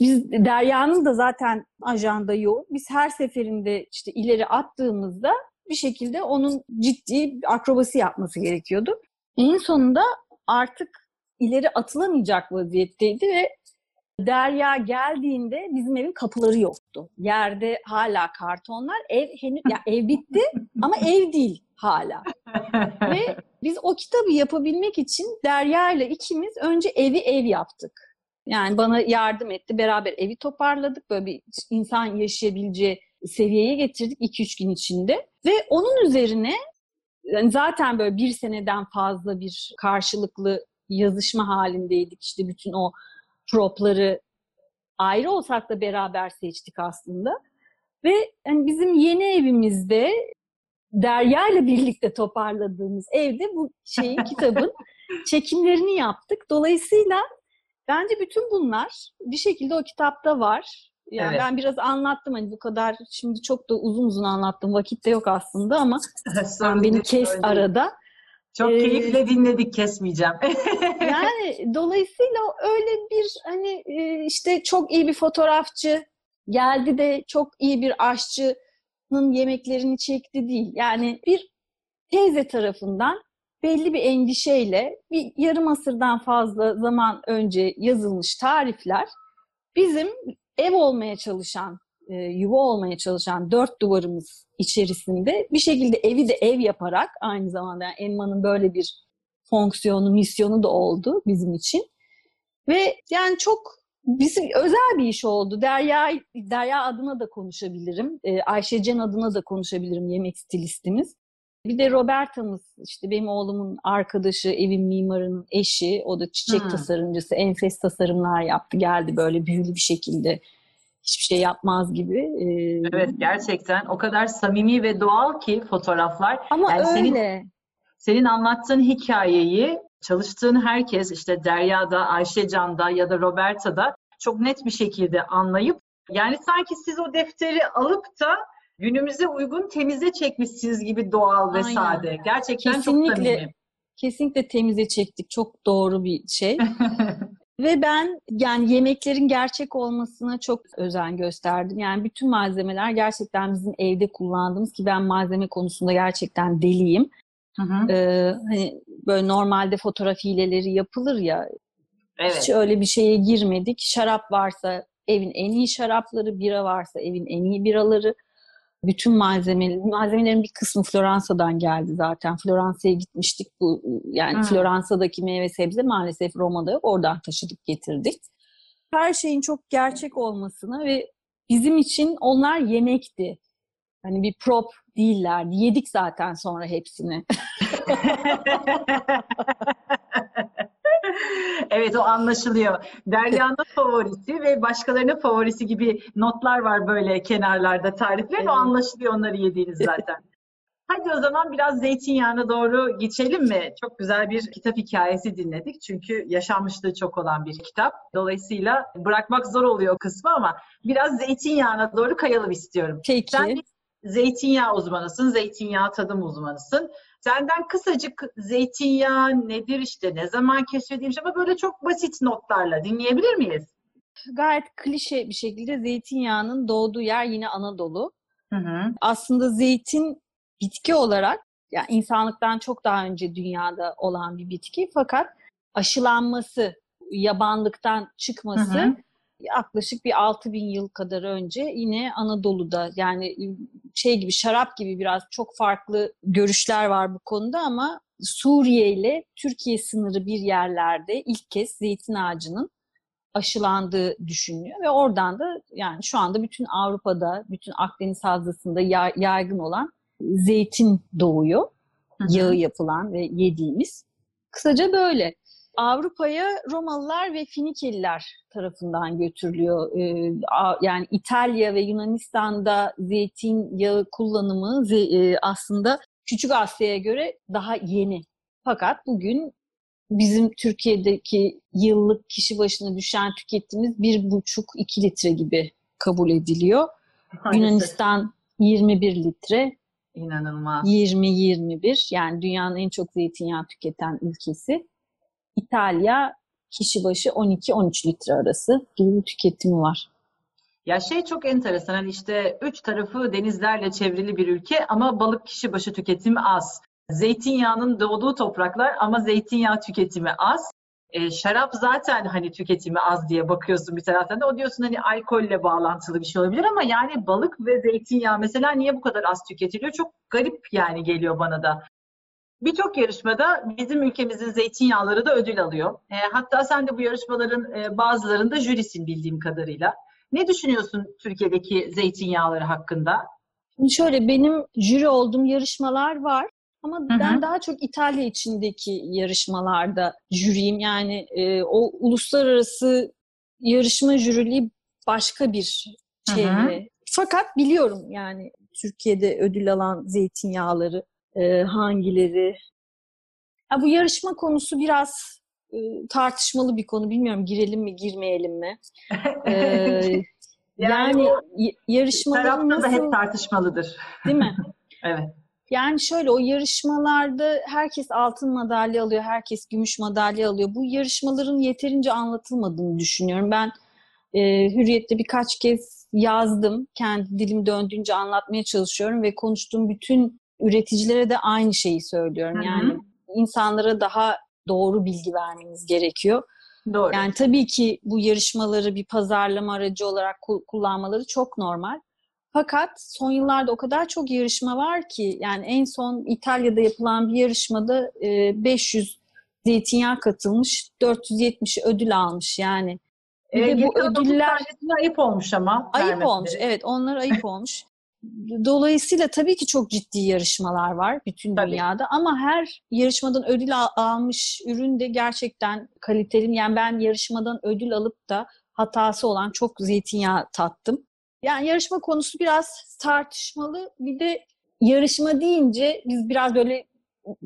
biz Derya'nın da zaten ajanda yoğun. Biz her seferinde işte ileri attığımızda bir şekilde onun ciddi akrobasi yapması gerekiyordu. En sonunda artık ileri atılamayacak vaziyetteydi ve Derya geldiğinde bizim evin kapıları yoktu. Yerde hala kartonlar. Ev henüz ya ev bitti ama ev değil. hala. Ve biz o kitabı yapabilmek için Derya ile ikimiz önce evi ev yaptık. Yani bana yardım etti. Beraber evi toparladık. Böyle bir insan yaşayabileceği seviyeye getirdik 2-3 gün içinde. Ve onun üzerine yani zaten böyle bir seneden fazla bir karşılıklı yazışma halindeydik. İşte bütün o propları ayrı olsak da beraber seçtik aslında. Ve yani bizim yeni evimizde Derya ile birlikte toparladığımız evde bu şeyin kitabın çekimlerini yaptık. Dolayısıyla bence bütün bunlar bir şekilde o kitapta var. Yani evet. ben biraz anlattım hani bu kadar şimdi çok da uzun uzun anlattım. Vakit de yok aslında ama sen beni kes öyle. arada. Çok ee, keyifle dinledik kesmeyeceğim. yani dolayısıyla öyle bir hani e, işte çok iyi bir fotoğrafçı geldi de çok iyi bir aşçının yemeklerini çekti değil. Yani bir teyze tarafından belli bir endişeyle bir yarım asırdan fazla zaman önce yazılmış tarifler bizim ev olmaya çalışan, e, yuva olmaya çalışan dört duvarımız içerisinde bir şekilde evi de ev yaparak aynı zamanda yani Emma'nın böyle bir fonksiyonu, misyonu da oldu bizim için. Ve yani çok bizim özel bir iş oldu. Derya Derya adına da konuşabilirim. E, Ayşe Cen adına da konuşabilirim yemek stilistimiz. Bir de Roberta'mız işte benim oğlumun arkadaşı, evin mimarının eşi. O da çiçek hmm. tasarımcısı. Enfes tasarımlar yaptı. Geldi böyle büyülü bir şekilde hiçbir şey yapmaz gibi. Ee, evet gerçekten o kadar samimi ve doğal ki fotoğraflar. Ama yani öyle. Senin, senin anlattığın hikayeyi çalıştığın herkes işte Derya'da, Ayşe Can'da ya da Roberta'da çok net bir şekilde anlayıp yani sanki siz o defteri alıp da günümüze uygun temize çekmişsiniz gibi doğal ve Aynen. sade. Gerçekten kesinlikle, çok samimi. Kesinlikle temize çektik. Çok doğru bir şey. Ve ben yani yemeklerin gerçek olmasına çok özen gösterdim. Yani bütün malzemeler gerçekten bizim evde kullandığımız ki ben malzeme konusunda gerçekten deliyim. Hı hı. Ee, hani böyle normalde fotoğraf hileleri yapılır ya. Evet. Hiç öyle bir şeye girmedik. Şarap varsa evin en iyi şarapları, bira varsa evin en iyi biraları bütün malzemeler, malzemelerin bir kısmı Floransa'dan geldi zaten. Floransa'ya gitmiştik. Bu yani hmm. Floransa'daki meyve sebze maalesef Roma'da yok. Oradan taşıdık getirdik. Her şeyin çok gerçek olmasına ve bizim için onlar yemekti. Hani bir prop değillerdi. Yedik zaten sonra hepsini. evet o anlaşılıyor. Derya'nın favorisi ve başkalarının favorisi gibi notlar var böyle kenarlarda tarifler. Evet. O anlaşılıyor onları yediğiniz zaten. Hadi o zaman biraz zeytinyağına doğru geçelim mi? Çok güzel bir kitap hikayesi dinledik. Çünkü yaşanmışlığı çok olan bir kitap. Dolayısıyla bırakmak zor oluyor o kısmı ama biraz zeytinyağına doğru kayalım istiyorum. Peki. Sen zeytinyağı uzmanısın, zeytinyağı tadım uzmanısın. Senden kısacık zeytinyağı nedir işte, ne zaman keşfedilmiş ama böyle çok basit notlarla dinleyebilir miyiz? Gayet klişe bir şekilde zeytinyağının doğduğu yer yine Anadolu. Hı hı. Aslında zeytin bitki olarak yani insanlıktan çok daha önce dünyada olan bir bitki fakat aşılanması, yabanlıktan çıkması hı hı yaklaşık bir 6000 yıl kadar önce yine Anadolu'da yani şey gibi şarap gibi biraz çok farklı görüşler var bu konuda ama Suriye ile Türkiye sınırı bir yerlerde ilk kez zeytin ağacının aşılandığı düşünülüyor ve oradan da yani şu anda bütün Avrupa'da, bütün Akdeniz Havzası'nda yaygın olan zeytin doğuyor. Yağı yapılan ve yediğimiz. Kısaca böyle. Avrupa'ya Romalılar ve Finikeliler tarafından götürülüyor. Ee, yani İtalya ve Yunanistan'da zeytin yağı kullanımı e, aslında Küçük Asya'ya göre daha yeni. Fakat bugün bizim Türkiye'deki yıllık kişi başına düşen tükettiğimiz bir buçuk iki litre gibi kabul ediliyor. Maalesef. Yunanistan 21 litre. İnanılmaz. 20-21 yani dünyanın en çok zeytinyağı tüketen ülkesi. İtalya kişi başı 12-13 litre arası gibi bir tüketimi var. Ya şey çok enteresan hani işte üç tarafı denizlerle çevrili bir ülke ama balık kişi başı tüketimi az. Zeytinyağının doğduğu topraklar ama zeytinyağı tüketimi az. E, şarap zaten hani tüketimi az diye bakıyorsun bir taraftan da o diyorsun hani alkolle bağlantılı bir şey olabilir ama yani balık ve zeytinyağı mesela niye bu kadar az tüketiliyor? Çok garip yani geliyor bana da. Birçok yarışmada bizim ülkemizin zeytinyağları da ödül alıyor. E, hatta sen de bu yarışmaların e, bazılarında jürisin bildiğim kadarıyla. Ne düşünüyorsun Türkiye'deki zeytinyağları hakkında? Şimdi şöyle benim jüri olduğum yarışmalar var. Ama hı hı. ben daha çok İtalya içindeki yarışmalarda jüriyim. Yani e, o uluslararası yarışma jüriliği başka bir şey. Fakat biliyorum yani Türkiye'de ödül alan zeytinyağları e, hangileri. Ya bu yarışma konusu biraz e, tartışmalı bir konu. Bilmiyorum girelim mi girmeyelim mi? ee, yani, yani yarışmaların nasıl... da hep tartışmalıdır. Değil mi? evet. Yani şöyle o yarışmalarda herkes altın madalya alıyor, herkes gümüş madalya alıyor. Bu yarışmaların yeterince anlatılmadığını düşünüyorum. Ben e, Hürriyet'te birkaç kez yazdım. Kendi dilim döndüğünce anlatmaya çalışıyorum ve konuştuğum bütün üreticilere de aynı şeyi söylüyorum. Hı-hı. Yani insanlara daha doğru bilgi vermeniz gerekiyor. Doğru. Yani tabii ki bu yarışmaları bir pazarlama aracı olarak kullanmaları çok normal. Fakat son yıllarda o kadar çok yarışma var ki yani en son İtalya'da yapılan bir yarışmada 500 zeytinyağı katılmış, 470 ödül almış yani. Bir e, de bu ödüller ayıp olmuş ama. Ayıp olmuş. Evet, onlar ayıp olmuş. Dolayısıyla tabii ki çok ciddi yarışmalar var bütün tabii. dünyada ama her yarışmadan ödül almış ürün de gerçekten kaliteli. Yani ben yarışmadan ödül alıp da hatası olan çok zeytinyağı tattım. Yani yarışma konusu biraz tartışmalı. Bir de yarışma deyince biz biraz böyle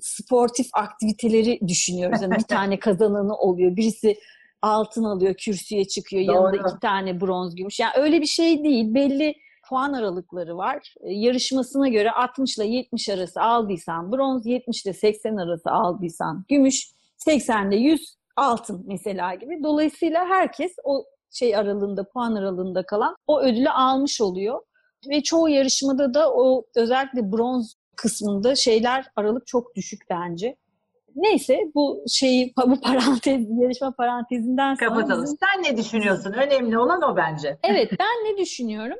sportif aktiviteleri düşünüyoruz. Yani bir tane kazananı oluyor. Birisi altın alıyor, kürsüye çıkıyor. Doğru. Yanında iki tane bronz, gümüş. Yani öyle bir şey değil. Belli puan aralıkları var. E, yarışmasına göre 60 ile 70 arası aldıysan bronz, 70 ile 80 arası aldıysan gümüş, 80 ile 100 altın mesela gibi. Dolayısıyla herkes o şey aralığında, puan aralığında kalan o ödülü almış oluyor. Ve çoğu yarışmada da o özellikle bronz kısmında şeyler aralık çok düşük bence. Neyse bu şeyi bu parantez yarışma parantezinden sonra kapatalım. Bizim... Sen ne düşünüyorsun? Önemli olan o bence. Evet ben ne düşünüyorum?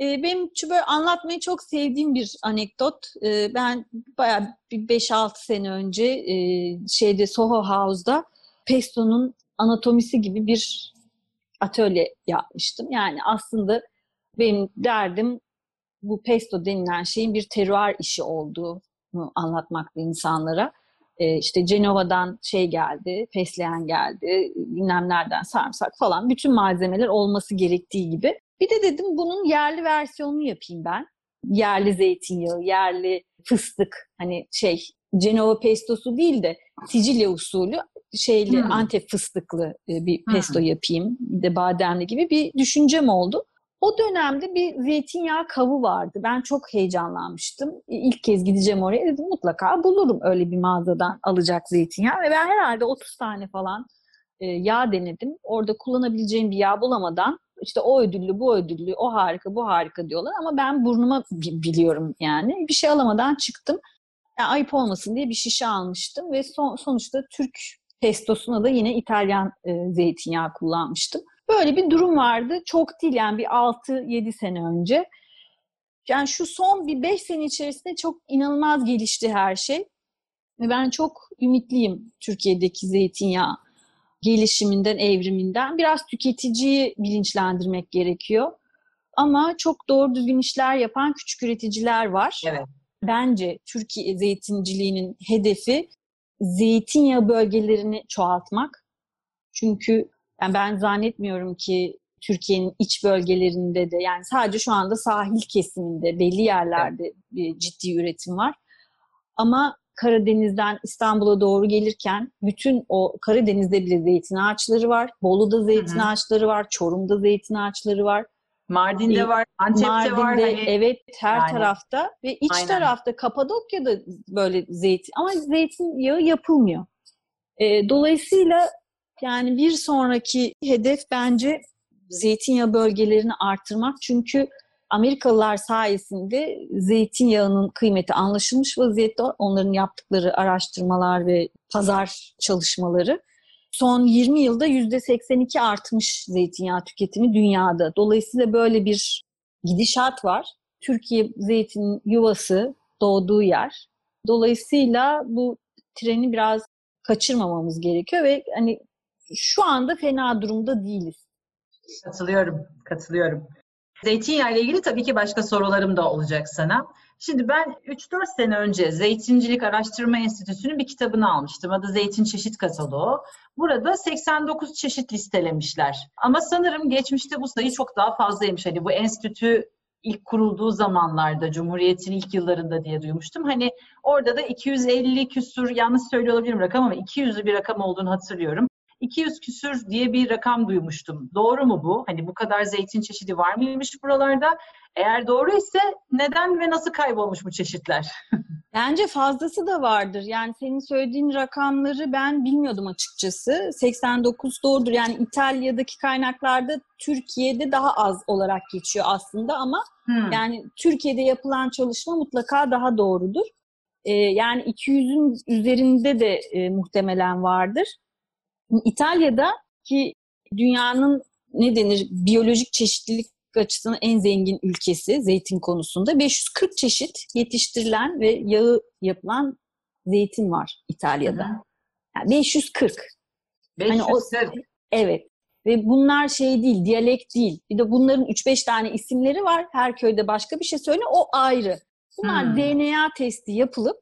Ee, benim böyle anlatmayı çok sevdiğim bir anekdot. Ee, ben bayağı bir 5-6 sene önce e, şeyde Soho House'da Pesto'nun anatomisi gibi bir atölye yapmıştım. Yani aslında benim derdim bu pesto denilen şeyin bir terör işi olduğunu anlatmakta insanlara. Ee, işte Cenova'dan şey geldi, fesleğen geldi, bilmem nereden sarımsak falan bütün malzemeler olması gerektiği gibi. Bir de dedim bunun yerli versiyonunu yapayım ben. Yerli zeytinyağı, yerli fıstık hani şey Cenova pestosu değil de Sicilya usulü şeyli hmm. Antep fıstıklı e, bir pesto hmm. yapayım. Bir de bademli gibi bir düşüncem oldu. O dönemde bir zeytinyağı kavı vardı. Ben çok heyecanlanmıştım. İlk kez gideceğim oraya. Dedim mutlaka bulurum öyle bir mağazadan alacak zeytinyağı. Ve ben herhalde 30 tane falan e, yağ denedim. Orada kullanabileceğim bir yağ bulamadan işte o ödüllü, bu ödüllü, o harika, bu harika diyorlar. Ama ben burnuma biliyorum yani. Bir şey alamadan çıktım. Yani ayıp olmasın diye bir şişe almıştım ve son, sonuçta Türk pestosuna da yine İtalyan e, zeytinyağı kullanmıştım. Böyle bir durum vardı. Çok değil yani bir 6-7 sene önce. Yani şu son bir 5 sene içerisinde çok inanılmaz gelişti her şey. Ve ben çok ümitliyim Türkiye'deki zeytinyağı gelişiminden, evriminden. Biraz tüketiciyi bilinçlendirmek gerekiyor. Ama çok doğru düzgün işler yapan küçük üreticiler var. Evet. Bence Türkiye zeytinciliğinin hedefi zeytinyağı bölgelerini çoğaltmak. Çünkü yani ben zannetmiyorum ki Türkiye'nin iç bölgelerinde de yani sadece şu anda sahil kesiminde belli yerlerde bir ciddi üretim var. Ama Karadeniz'den İstanbul'a doğru gelirken bütün o Karadeniz'de bile zeytin ağaçları var. Bolu'da zeytin Hı-hı. ağaçları var. Çorum'da zeytin ağaçları var. Mardin'de ee, var, Antep'te Mardin'de, var. Hani... Evet her yani. tarafta ve iç Aynen. tarafta Kapadokya'da böyle zeytin ama zeytin yağı yapılmıyor. E, dolayısıyla yani bir sonraki hedef bence zeytinyağı bölgelerini artırmak. Çünkü Amerikalılar sayesinde zeytinyağının kıymeti anlaşılmış vaziyette onların yaptıkları araştırmalar ve pazar çalışmaları son 20 yılda %82 artmış zeytinyağı tüketimi dünyada. Dolayısıyla böyle bir gidişat var. Türkiye zeytin yuvası doğduğu yer. Dolayısıyla bu treni biraz kaçırmamamız gerekiyor ve hani şu anda fena durumda değiliz. Katılıyorum, katılıyorum. Zeytinyağı ile ilgili tabii ki başka sorularım da olacak sana. Şimdi ben 3-4 sene önce Zeytincilik Araştırma Enstitüsü'nün bir kitabını almıştım. Adı Zeytin Çeşit Kataloğu. Burada 89 çeşit listelemişler. Ama sanırım geçmişte bu sayı çok daha fazlaymış. Hani bu enstitü ilk kurulduğu zamanlarda, Cumhuriyet'in ilk yıllarında diye duymuştum. Hani orada da 250 küsur, yanlış söylüyor olabilirim rakam ama 200'lü bir rakam olduğunu hatırlıyorum. 200 küsür diye bir rakam duymuştum. Doğru mu bu? Hani bu kadar zeytin çeşidi var mıymış buralarda? Eğer doğru ise neden ve nasıl kaybolmuş bu çeşitler? Bence fazlası da vardır. Yani senin söylediğin rakamları ben bilmiyordum açıkçası. 89 doğrudur. Yani İtalya'daki kaynaklarda Türkiye'de daha az olarak geçiyor aslında ama hmm. yani Türkiye'de yapılan çalışma mutlaka daha doğrudur. Ee, yani 200'ün üzerinde de e, muhtemelen vardır. İtalya'da ki dünyanın ne denir biyolojik çeşitlilik açısından en zengin ülkesi zeytin konusunda 540 çeşit yetiştirilen ve yağı yapılan zeytin var İtalya'da. Yani 540. 540. Hani o, evet. Ve bunlar şey değil, diyalekt değil. Bir de bunların 3-5 tane isimleri var. Her köyde başka bir şey söyle. O ayrı. Bunlar hmm. DNA testi yapılıp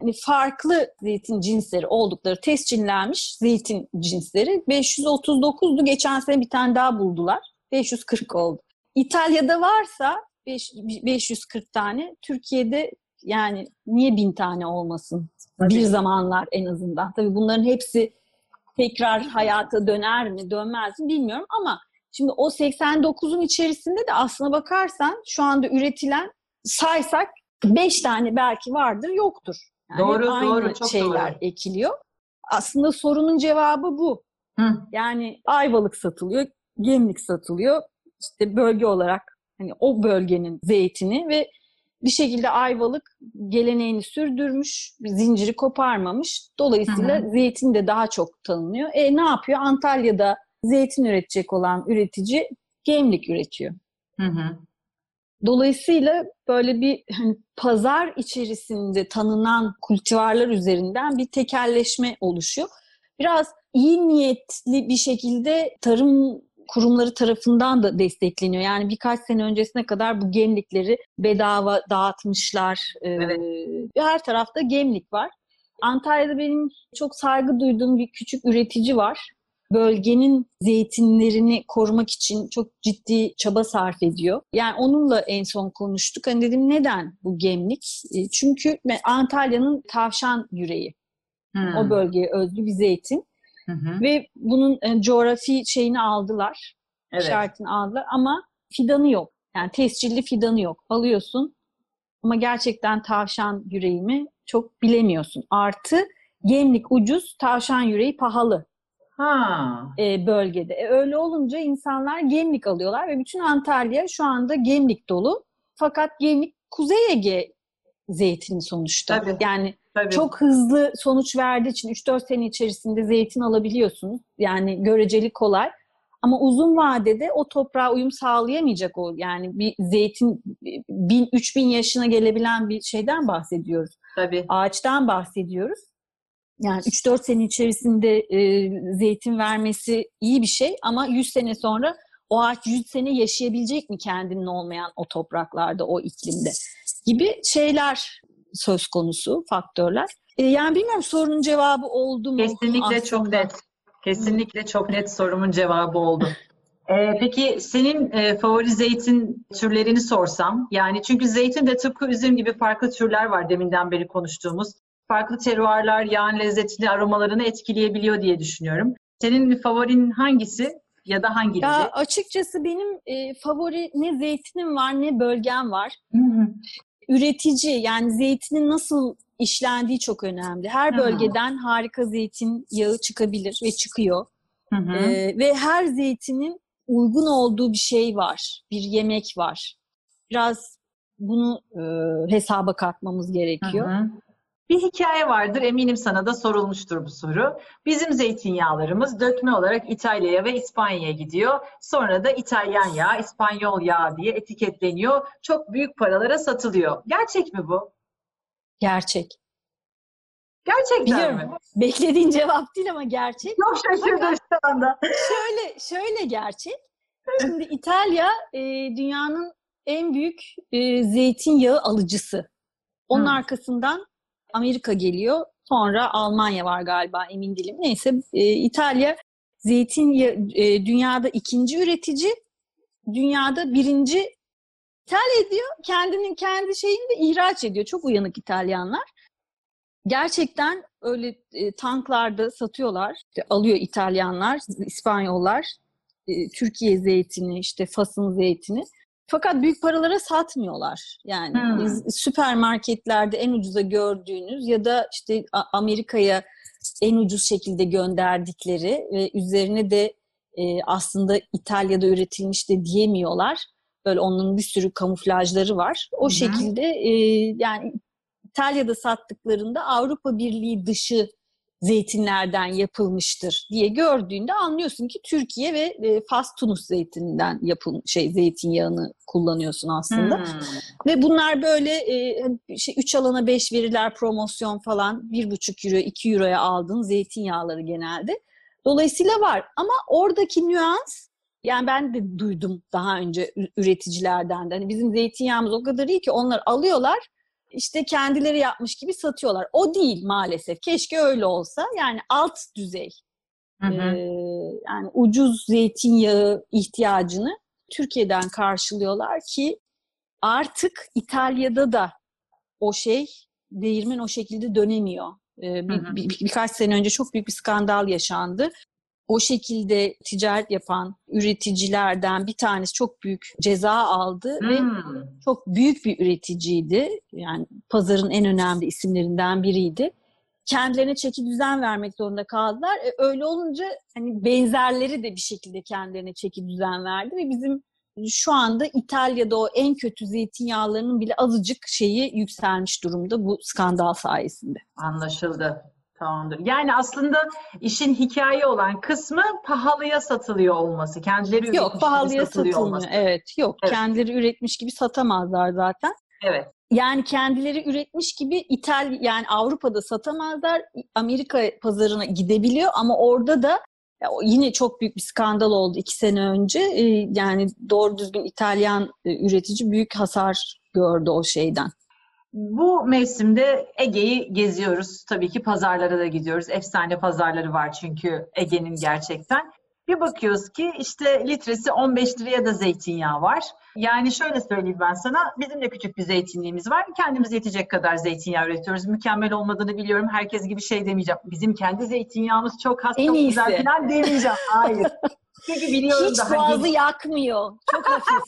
hani farklı zeytin cinsleri oldukları tescillenmiş zeytin cinsleri 539'du. Geçen sene bir tane daha buldular. 540 oldu. İtalya'da varsa 540 tane, Türkiye'de yani niye bin tane olmasın? Tabii. Bir zamanlar en azından. Tabii bunların hepsi tekrar hayata döner mi, dönmez mi bilmiyorum ama şimdi o 89'un içerisinde de aslına bakarsan şu anda üretilen saysak 5 tane belki vardır, yoktur. Yani doğru, aynı doğru, çok şeyler doğru. ekiliyor. Aslında sorunun cevabı bu. Hı. Yani ayvalık satılıyor, gemlik satılıyor. İşte bölge olarak hani o bölgenin zeytini ve bir şekilde Ayvalık geleneğini sürdürmüş, zinciri koparmamış. Dolayısıyla hı hı. zeytin de daha çok tanınıyor. E ne yapıyor? Antalya'da zeytin üretecek olan üretici gemlik üretiyor. Hı hı. Dolayısıyla böyle bir hani pazar içerisinde tanınan kultivarlar üzerinden bir tekelleşme oluşuyor. Biraz iyi niyetli bir şekilde tarım kurumları tarafından da destekleniyor. Yani birkaç sene öncesine kadar bu gemlikleri bedava dağıtmışlar. Ee, evet. Her tarafta gemlik var. Antalya'da benim çok saygı duyduğum bir küçük üretici var. Bölgenin zeytinlerini korumak için çok ciddi çaba sarf ediyor. Yani onunla en son konuştuk. Hani dedim neden bu gemlik? Ee, çünkü Antalya'nın tavşan yüreği. Hmm. O bölgeye özgü bir zeytin. Hı hı. Ve bunun e, coğrafi şeyini aldılar. Evet. İşaretini aldılar ama fidanı yok. Yani tescilli fidanı yok. Alıyorsun ama gerçekten tavşan yüreği mi çok bilemiyorsun. Artı gemlik ucuz, tavşan yüreği pahalı. Ha. E, bölgede. E, öyle olunca insanlar gemlik alıyorlar ve bütün Antalya şu anda gemlik dolu. Fakat gemlik Kuzey Ege zeytini sonuçta. Tabii. Yani Tabii. çok hızlı sonuç verdiği için 3-4 sene içerisinde zeytin alabiliyorsunuz. Yani göreceli kolay. Ama uzun vadede o toprağa uyum sağlayamayacak o. Yani bir zeytin 1000 3000 yaşına gelebilen bir şeyden bahsediyoruz. Tabii. Ağaçtan bahsediyoruz. Yani 3-4 sene içerisinde e, zeytin vermesi iyi bir şey ama 100 sene sonra o ağaç 100 sene yaşayabilecek mi kendinin olmayan o topraklarda, o iklimde gibi şeyler söz konusu faktörler. E, yani bilmiyorum sorunun cevabı oldu mu? Kesinlikle aslında? çok net. Kesinlikle çok net sorumun cevabı oldu. Ee, peki senin e, favori zeytin türlerini sorsam, yani çünkü zeytin de tıpkı üzüm gibi farklı türler var deminden beri konuştuğumuz. Farklı teruarlar yağın lezzetini, aromalarını etkileyebiliyor diye düşünüyorum. Senin favorin hangisi ya da hangileri? Ya açıkçası benim e, favori ne zeytinim var ne bölgem var. Hı hı üretici yani zeytinin nasıl işlendiği çok önemli. Her bölgeden hı harika zeytin yağı çıkabilir ve çıkıyor. Hı hı. Ee, ve her zeytinin uygun olduğu bir şey var, bir yemek var. Biraz bunu e, hesaba katmamız gerekiyor. Hı hı. Bir hikaye vardır, eminim sana da sorulmuştur bu soru. Bizim zeytinyağlarımız dökme olarak İtalya'ya ve İspanya'ya gidiyor. Sonra da İtalyan yağı, İspanyol yağı diye etiketleniyor. Çok büyük paralara satılıyor. Gerçek mi bu? Gerçek. Gerçekten Biliyorum. mi? Beklediğin cevap değil ama gerçek. Çok şaşırdım şu anda. Şöyle şöyle gerçek. Şimdi İtalya e, dünyanın en büyük e, zeytinyağı alıcısı. Onun Hı. arkasından Amerika geliyor. Sonra Almanya var galiba emin değilim. Neyse e, İtalya zeytinyağı e, dünyada ikinci üretici, dünyada birinci ithal ediyor. Kendinin kendi şeyini de ihraç ediyor. Çok uyanık İtalyanlar. Gerçekten öyle e, tanklarda satıyorlar. İşte alıyor İtalyanlar, İspanyollar e, Türkiye zeytini, işte Fas'ın zeytini. Fakat büyük paralara satmıyorlar. Yani Hmm. süpermarketlerde en ucuza gördüğünüz ya da işte Amerika'ya en ucuz şekilde gönderdikleri ve üzerine de e, aslında İtalya'da üretilmiş de diyemiyorlar. Böyle onun bir sürü kamuflajları var. O Hı hı. şekilde e, yani İtalya'da sattıklarında Avrupa Birliği dışı zeytinlerden yapılmıştır diye gördüğünde anlıyorsun ki Türkiye ve e, Fas Tunus zeytininden yapılmış şey zeytinyağını kullanıyorsun aslında. Hmm. Ve bunlar böyle e, şey 3 alana 5 veriler promosyon falan 1,5 euro 2 euroya aldığın zeytinyağları genelde. Dolayısıyla var ama oradaki nüans yani ben de duydum daha önce üreticilerden de. Hani bizim zeytinyağımız o kadar iyi ki onlar alıyorlar işte kendileri yapmış gibi satıyorlar. O değil maalesef. Keşke öyle olsa. Yani alt düzey Hı hı. yani ucuz zeytinyağı ihtiyacını Türkiye'den karşılıyorlar ki artık İtalya'da da o şey değirmen o şekilde dönemiyor. Ee, bir, Hı hı. bir- birkaç sene önce çok büyük bir skandal yaşandı. O şekilde ticaret yapan üreticilerden bir tanesi çok büyük ceza aldı ve Hmm. çok büyük bir üreticiydi. Yani pazarın en önemli isimlerinden biriydi. Kendilerine çeki düzen vermek zorunda kaldılar. E, öyle olunca hani benzerleri de bir şekilde kendilerine çeki düzen verdi ve bizim şu anda İtalya'da o en kötü zeytinyağlarının bile azıcık şeyi yükselmiş durumda bu skandal sayesinde. Anlaşıldı. Tamamdır. Yani aslında işin hikaye olan kısmı pahalıya satılıyor olması. Kendileri üretmiş Yok gibi pahalıya satılıyor satılmıyor. olması. Evet yok Evet. kendileri üretmiş gibi satamazlar zaten. Evet. Yani kendileri üretmiş gibi İtal yani Avrupa'da satamazlar. Amerika pazarına gidebiliyor ama orada da yine çok büyük bir skandal oldu iki sene önce. Ee, yani doğru düzgün İtalyan e, üretici büyük hasar gördü o şeyden. Bu mevsimde Ege'yi geziyoruz. Tabii ki pazarlara da gidiyoruz. Efsane pazarları var çünkü Ege'nin gerçekten. Bir bakıyoruz ki işte litresi 15 liraya da zeytinyağı var. Yani şöyle söyleyeyim ben sana. Bizim de küçük bir zeytinliğimiz var. Kendimiz yetecek kadar zeytinyağı üretiyoruz. Mükemmel olmadığını biliyorum. Herkes gibi şey demeyeceğim. Bizim kendi zeytinyağımız çok has, En çok iyisi. güzel falan demeyeceğim. Hayır. Çünkü biliyorum Hiç daha boğazı yakmıyor. Çok hafif.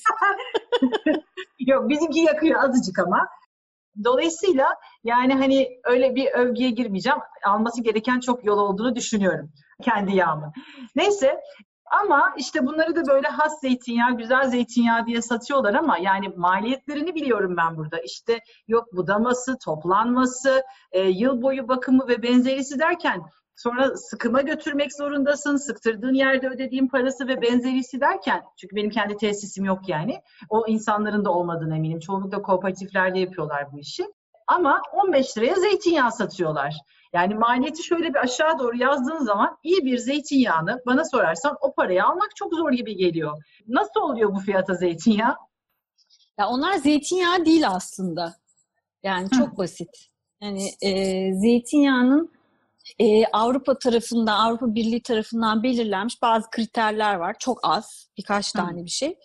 Yok bizimki yakıyor azıcık ama. Dolayısıyla yani hani öyle bir övgüye girmeyeceğim. Alması gereken çok yol olduğunu düşünüyorum. Kendi yağımın. Neyse ama işte bunları da böyle has zeytinyağı, güzel zeytinyağı diye satıyorlar ama yani maliyetlerini biliyorum ben burada. İşte yok budaması, toplanması, e, yıl boyu bakımı ve benzerisi derken sonra sıkıma götürmek zorundasın. Sıktırdığın yerde ödediğin parası ve benzerisi derken çünkü benim kendi tesisim yok yani. O insanların da olmadığını eminim. Çoğunlukla kooperatiflerde yapıyorlar bu işi. Ama 15 liraya zeytinyağı satıyorlar. Yani maliyeti şöyle bir aşağı doğru yazdığın zaman iyi bir zeytinyağını bana sorarsan o parayı almak çok zor gibi geliyor. Nasıl oluyor bu fiyata zeytinyağı? Ya onlar zeytinyağı değil aslında. Yani çok basit. Yani e, zeytinyağının e, Avrupa tarafından, Avrupa Birliği tarafından belirlenmiş bazı kriterler var. Çok az, birkaç Hı. tane bir şey.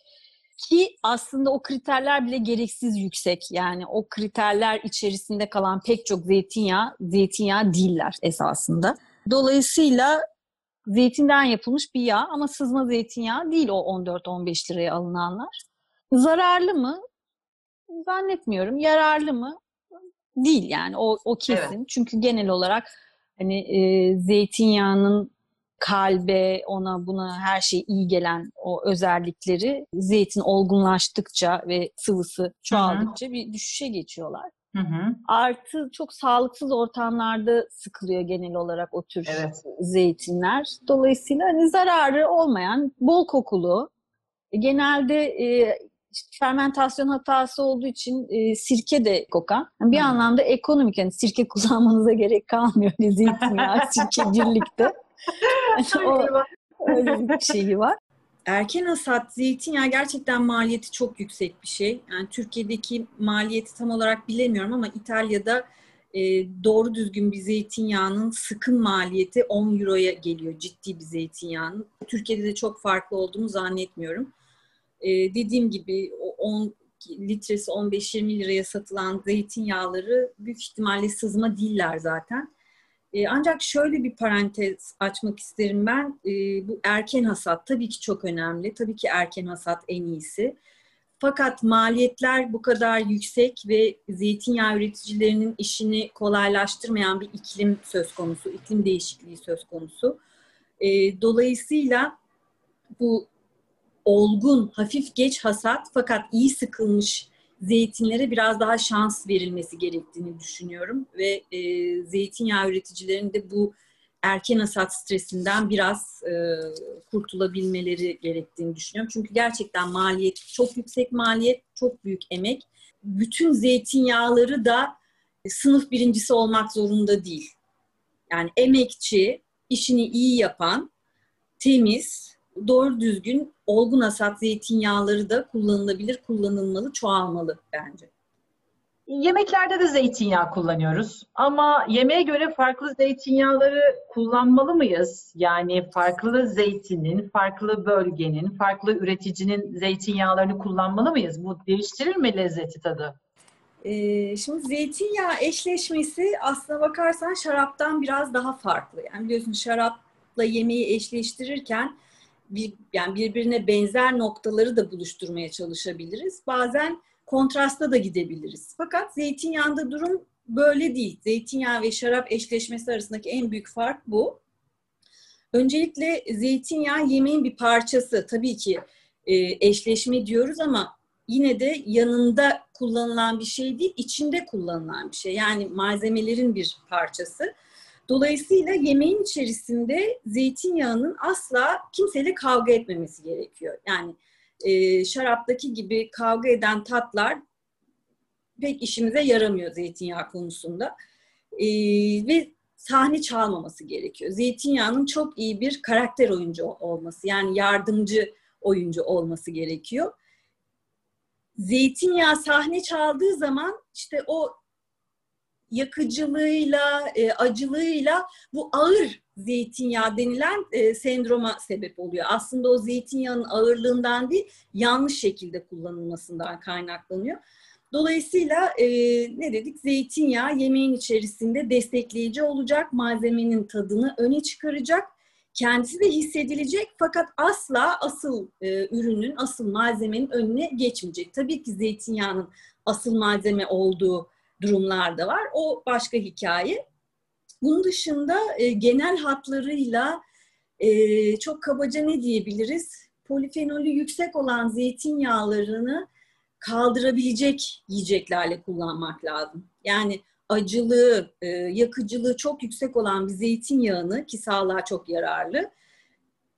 Ki aslında o kriterler bile gereksiz yüksek. Yani o kriterler içerisinde kalan pek çok zeytinyağı, zeytinyağı değiller esasında. Dolayısıyla zeytinden yapılmış bir yağ ama sızma zeytinyağı değil o 14-15 liraya alınanlar. Zararlı mı? Zannetmiyorum. Yararlı mı? Değil yani o, o kesin. Çünkü genel olarak hani e, zeytinyağının kalbe, ona buna her şey iyi gelen o özellikleri zeytin olgunlaştıkça ve sıvısı çoğaldıkça bir düşüşe geçiyorlar. Hı hı. Artı çok sağlıksız ortamlarda sıkılıyor genel olarak o tür evet. zeytinler. Dolayısıyla hani zararı olmayan, bol kokulu, genelde e, işte fermentasyon hatası olduğu için e, sirke de kokan. Yani bir hmm. anlamda ekonomik. Yani sirke kullanmanıza gerek kalmıyor. Zeytinyağı, sirke birlikte. Yani o, öyle bir şeyi var. Erken hasat zeytinyağı gerçekten maliyeti çok yüksek bir şey. Yani Türkiye'deki maliyeti tam olarak bilemiyorum ama İtalya'da e, doğru düzgün bir zeytinyağının sıkım maliyeti 10 euroya geliyor ciddi bir zeytinyağının. Türkiye'de de çok farklı olduğunu zannetmiyorum. E, dediğim gibi 10 litresi 15-20 liraya satılan zeytinyağları büyük ihtimalle sızma değiller zaten. E, ancak şöyle bir parantez açmak isterim ben. E, bu erken hasat tabii ki çok önemli. Tabii ki erken hasat en iyisi. Fakat maliyetler bu kadar yüksek ve zeytinyağı üreticilerinin işini kolaylaştırmayan bir iklim söz konusu, iklim değişikliği söz konusu. E, dolayısıyla bu olgun, hafif geç hasat fakat iyi sıkılmış zeytinlere biraz daha şans verilmesi gerektiğini düşünüyorum ve e, zeytinyağı üreticilerinin de bu erken hasat stresinden biraz e, kurtulabilmeleri gerektiğini düşünüyorum. Çünkü gerçekten maliyet çok yüksek maliyet, çok büyük emek. Bütün zeytinyağları da sınıf birincisi olmak zorunda değil. Yani emekçi, işini iyi yapan, temiz, doğru düzgün olgun hasat zeytinyağları da kullanılabilir, kullanılmalı, çoğalmalı bence. Yemeklerde de zeytinyağı kullanıyoruz ama yemeğe göre farklı zeytinyağları kullanmalı mıyız? Yani farklı zeytinin, farklı bölgenin, farklı üreticinin zeytinyağlarını kullanmalı mıyız? Bu değiştirir mi lezzeti tadı? Ee, şimdi zeytinyağı eşleşmesi aslına bakarsan şaraptan biraz daha farklı. Yani biliyorsun şarapla yemeği eşleştirirken bir, yani birbirine benzer noktaları da buluşturmaya çalışabiliriz. Bazen kontrasta da gidebiliriz. Fakat zeytinyağında durum böyle değil. Zeytinyağı ve şarap eşleşmesi arasındaki en büyük fark bu. Öncelikle zeytinyağı yemeğin bir parçası. Tabii ki e, eşleşme diyoruz ama yine de yanında kullanılan bir şey değil, içinde kullanılan bir şey. Yani malzemelerin bir parçası. Dolayısıyla yemeğin içerisinde zeytinyağının asla kimseyle kavga etmemesi gerekiyor. Yani e, şaraptaki gibi kavga eden tatlar pek işimize yaramıyor zeytinyağı konusunda. E, ve sahne çalmaması gerekiyor. Zeytinyağının çok iyi bir karakter oyuncu olması yani yardımcı oyuncu olması gerekiyor. Zeytinyağı sahne çaldığı zaman işte o yakıcılığıyla, e, acılığıyla bu ağır zeytinyağı denilen e, sendroma sebep oluyor. Aslında o zeytinyağının ağırlığından değil, yanlış şekilde kullanılmasından kaynaklanıyor. Dolayısıyla e, ne dedik? Zeytinyağı yemeğin içerisinde destekleyici olacak, malzemenin tadını öne çıkaracak, kendisi de hissedilecek fakat asla asıl e, ürünün, asıl malzemenin önüne geçmeyecek. Tabii ki zeytinyağının asıl malzeme olduğu durumlar da var. O başka hikaye. Bunun dışında e, genel hatlarıyla e, çok kabaca ne diyebiliriz? Polifenolü yüksek olan zeytinyağlarını kaldırabilecek yiyeceklerle kullanmak lazım. Yani acılığı, e, yakıcılığı çok yüksek olan bir zeytinyağını ki sağlığa çok yararlı.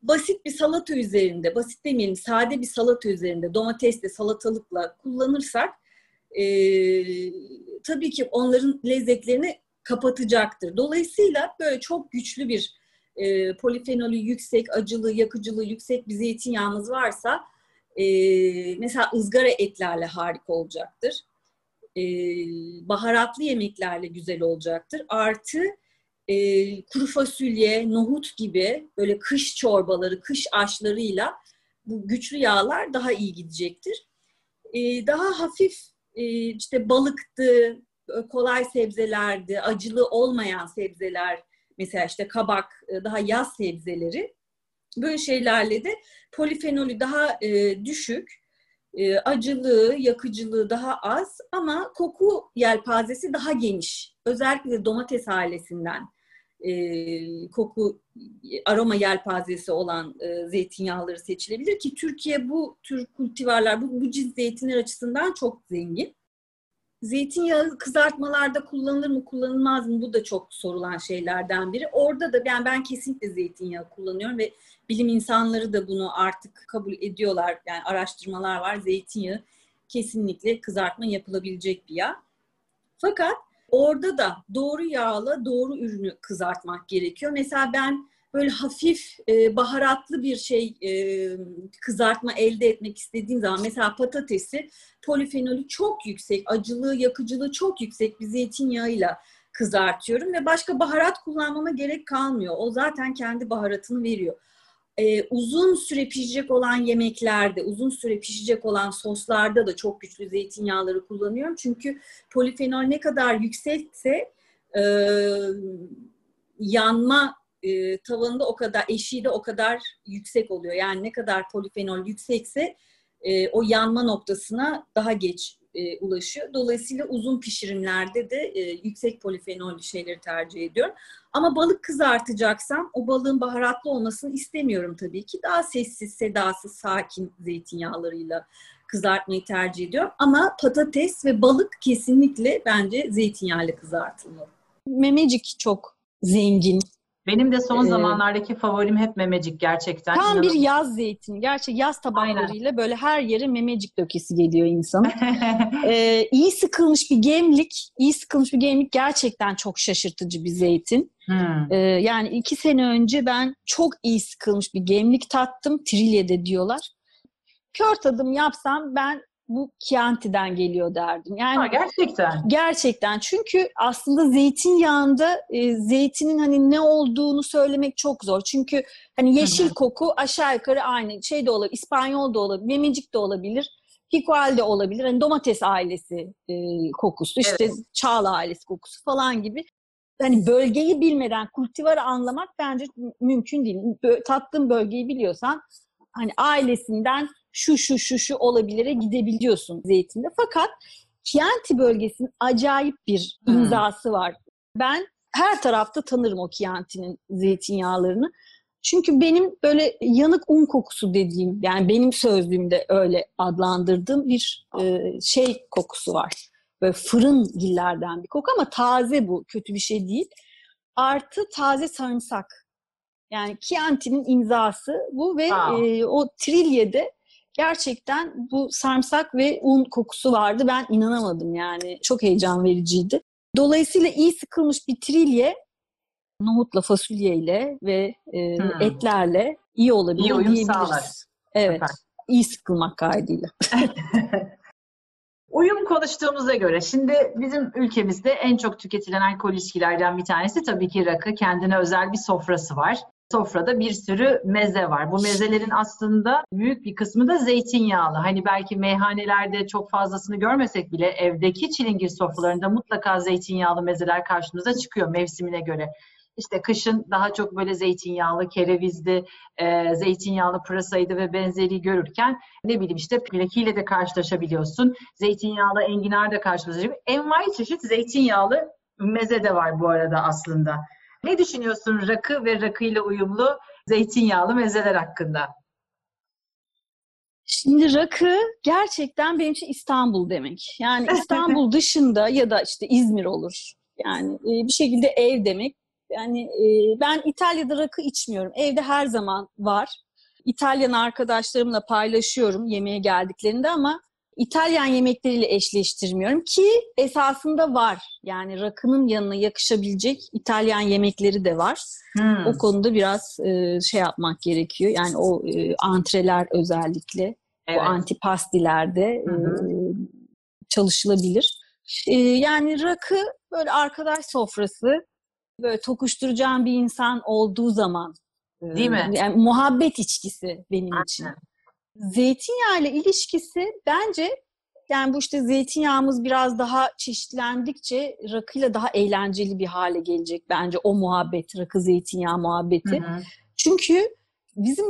Basit bir salata üzerinde, basit demeyelim sade bir salata üzerinde domatesle, salatalıkla kullanırsak e, tabii ki onların lezzetlerini kapatacaktır. Dolayısıyla böyle çok güçlü bir e, polifenolü yüksek, acılı, yakıcılığı yüksek bir zeytinyağınız varsa e, mesela ızgara etlerle harika olacaktır. E, baharatlı yemeklerle güzel olacaktır. Artı e, kuru fasulye, nohut gibi böyle kış çorbaları, kış aşlarıyla bu güçlü yağlar daha iyi gidecektir. E, daha hafif işte balıktı, kolay sebzelerdi, acılı olmayan sebzeler, mesela işte kabak, e, daha yaz sebzeleri. Böyle şeylerle de polifenolü daha e, düşük, e, acılığı, yakıcılığı daha az ama koku yelpazesi daha geniş. Özellikle domates ailesinden e, koku, aroma yelpazesi olan e, zeytinyağları seçilebilir ki Türkiye bu tür kultivarlar, bu, bu cins zeytinler açısından çok zengin. zeytinyağı kızartmalarda kullanılır mı kullanılmaz mı bu da çok sorulan şeylerden biri. Orada da yani ben kesinlikle zeytinyağı kullanıyorum ve bilim insanları da bunu artık kabul ediyorlar. Yani araştırmalar var zeytinyağı kesinlikle kızartma yapılabilecek bir yağ. Fakat orada da doğru yağla doğru ürünü kızartmak gerekiyor. Mesela ben böyle hafif e, baharatlı bir şey e, kızartma elde etmek istediğim zaman mesela patatesi polifenolü çok yüksek, acılığı, yakıcılığı çok yüksek bir zeytinyağıyla kızartıyorum ve başka baharat kullanmama gerek kalmıyor. O zaten kendi baharatını veriyor. Ee, uzun süre pişecek olan yemeklerde, uzun süre pişecek olan soslarda da çok güçlü zeytinyağları kullanıyorum. Çünkü polifenol ne kadar yüksekse e, yanma e, tavanında o kadar, eşiği de o kadar yüksek oluyor. Yani ne kadar polifenol yüksekse e, o yanma noktasına daha geç e, ulaşıyor. Dolayısıyla uzun pişirimlerde de e, yüksek polifenol şeyleri tercih ediyorum. Ama balık kızartacaksam o balığın baharatlı olmasını istemiyorum tabii ki. Daha sessiz, sedasız, sakin zeytinyağlarıyla kızartmayı tercih ediyorum. Ama patates ve balık kesinlikle bence zeytinyağıyla kızartılmalı. Memecik çok zengin benim de son ee, zamanlardaki favorim hep memecik gerçekten. Tam İnanın. bir yaz zeytini. Gerçek yaz tabaklarıyla Aynen. böyle her yere memecik dökesi geliyor insanın. ee, iyi sıkılmış bir gemlik, iyi sıkılmış bir gemlik gerçekten çok şaşırtıcı bir zeytin. Hmm. Ee, yani iki sene önce ben çok iyi sıkılmış bir gemlik tattım. Trilye'de diyorlar. Kör tadım yapsam ben bu Chianti'den geliyor derdim. Yani ha, gerçekten. Gerçekten. Çünkü aslında zeytinyağında e, zeytinin hani ne olduğunu söylemek çok zor. Çünkü hani yeşil koku aşağı yukarı aynı. Şey de olabilir, İspanyol da olabilir, memecik de olabilir. Hikual de olabilir. Hani domates ailesi e, kokusu, işte evet. çağla ailesi kokusu falan gibi. Hani bölgeyi bilmeden kultivarı anlamak bence mümkün değil. Tattığın bölgeyi biliyorsan hani ailesinden şu şu şu şu olabilire gidebiliyorsun zeytinde. Fakat Chianti bölgesinin acayip bir hmm. imzası hmm. var. Ben her tarafta tanırım o Chianti'nin zeytinyağlarını. Çünkü benim böyle yanık un kokusu dediğim, yani benim sözlüğümde öyle adlandırdığım bir e, şey kokusu var. Böyle fırın gillerden bir koku ama taze bu, kötü bir şey değil. Artı taze sarımsak. Yani Chianti'nin imzası bu ve e, o trilyede gerçekten bu sarımsak ve un kokusu vardı. Ben inanamadım yani. Çok heyecan vericiydi. Dolayısıyla iyi sıkılmış bir trilye nohutla, fasulyeyle ve e, hmm. etlerle iyi olabilir iyi uyum. Sağlar. Evet. Süper. İyi sıkılmak kaydıyla. Uyum konuştuğumuza göre şimdi bizim ülkemizde en çok tüketilen alkol ilişkilerden bir tanesi tabii ki rakı. Kendine özel bir sofrası var sofrada bir sürü meze var. Bu mezelerin aslında büyük bir kısmı da zeytinyağlı. Hani belki meyhanelerde çok fazlasını görmesek bile evdeki çilingir sofralarında mutlaka zeytinyağlı mezeler karşımıza çıkıyor mevsimine göre. İşte kışın daha çok böyle zeytinyağlı, kerevizli, e, zeytinyağlı pırasaydı ve benzeri görürken ne bileyim işte pilakiyle de karşılaşabiliyorsun. Zeytinyağlı enginar da karşılaşabiliyorsun. Envai çeşit zeytinyağlı meze de var bu arada aslında. Ne düşünüyorsun rakı ve rakıyla uyumlu zeytinyağlı mezeler hakkında? Şimdi rakı gerçekten benim için İstanbul demek. Yani İstanbul dışında ya da işte İzmir olur. Yani e, bir şekilde ev demek. Yani e, ben İtalya'da rakı içmiyorum. Evde her zaman var. İtalyan arkadaşlarımla paylaşıyorum yemeğe geldiklerinde ama İtalyan yemekleriyle eşleştirmiyorum ki esasında var. Yani rakının yanına yakışabilecek İtalyan yemekleri de var. Hmm. O konuda biraz e, şey yapmak gerekiyor. Yani o e, antreler özellikle, evet. o antipastilerde e, çalışılabilir. E, yani rakı böyle arkadaş sofrası, böyle tokuşturacağım bir insan olduğu zaman e, Değil mi? Yani muhabbet içkisi benim Aynen. için. Zeytinyağı ile ilişkisi bence yani bu işte zeytinyağımız biraz daha çeşitlendikçe rakıyla daha eğlenceli bir hale gelecek bence o muhabbet, rakı zeytinyağı muhabbeti. Hı hı. Çünkü bizim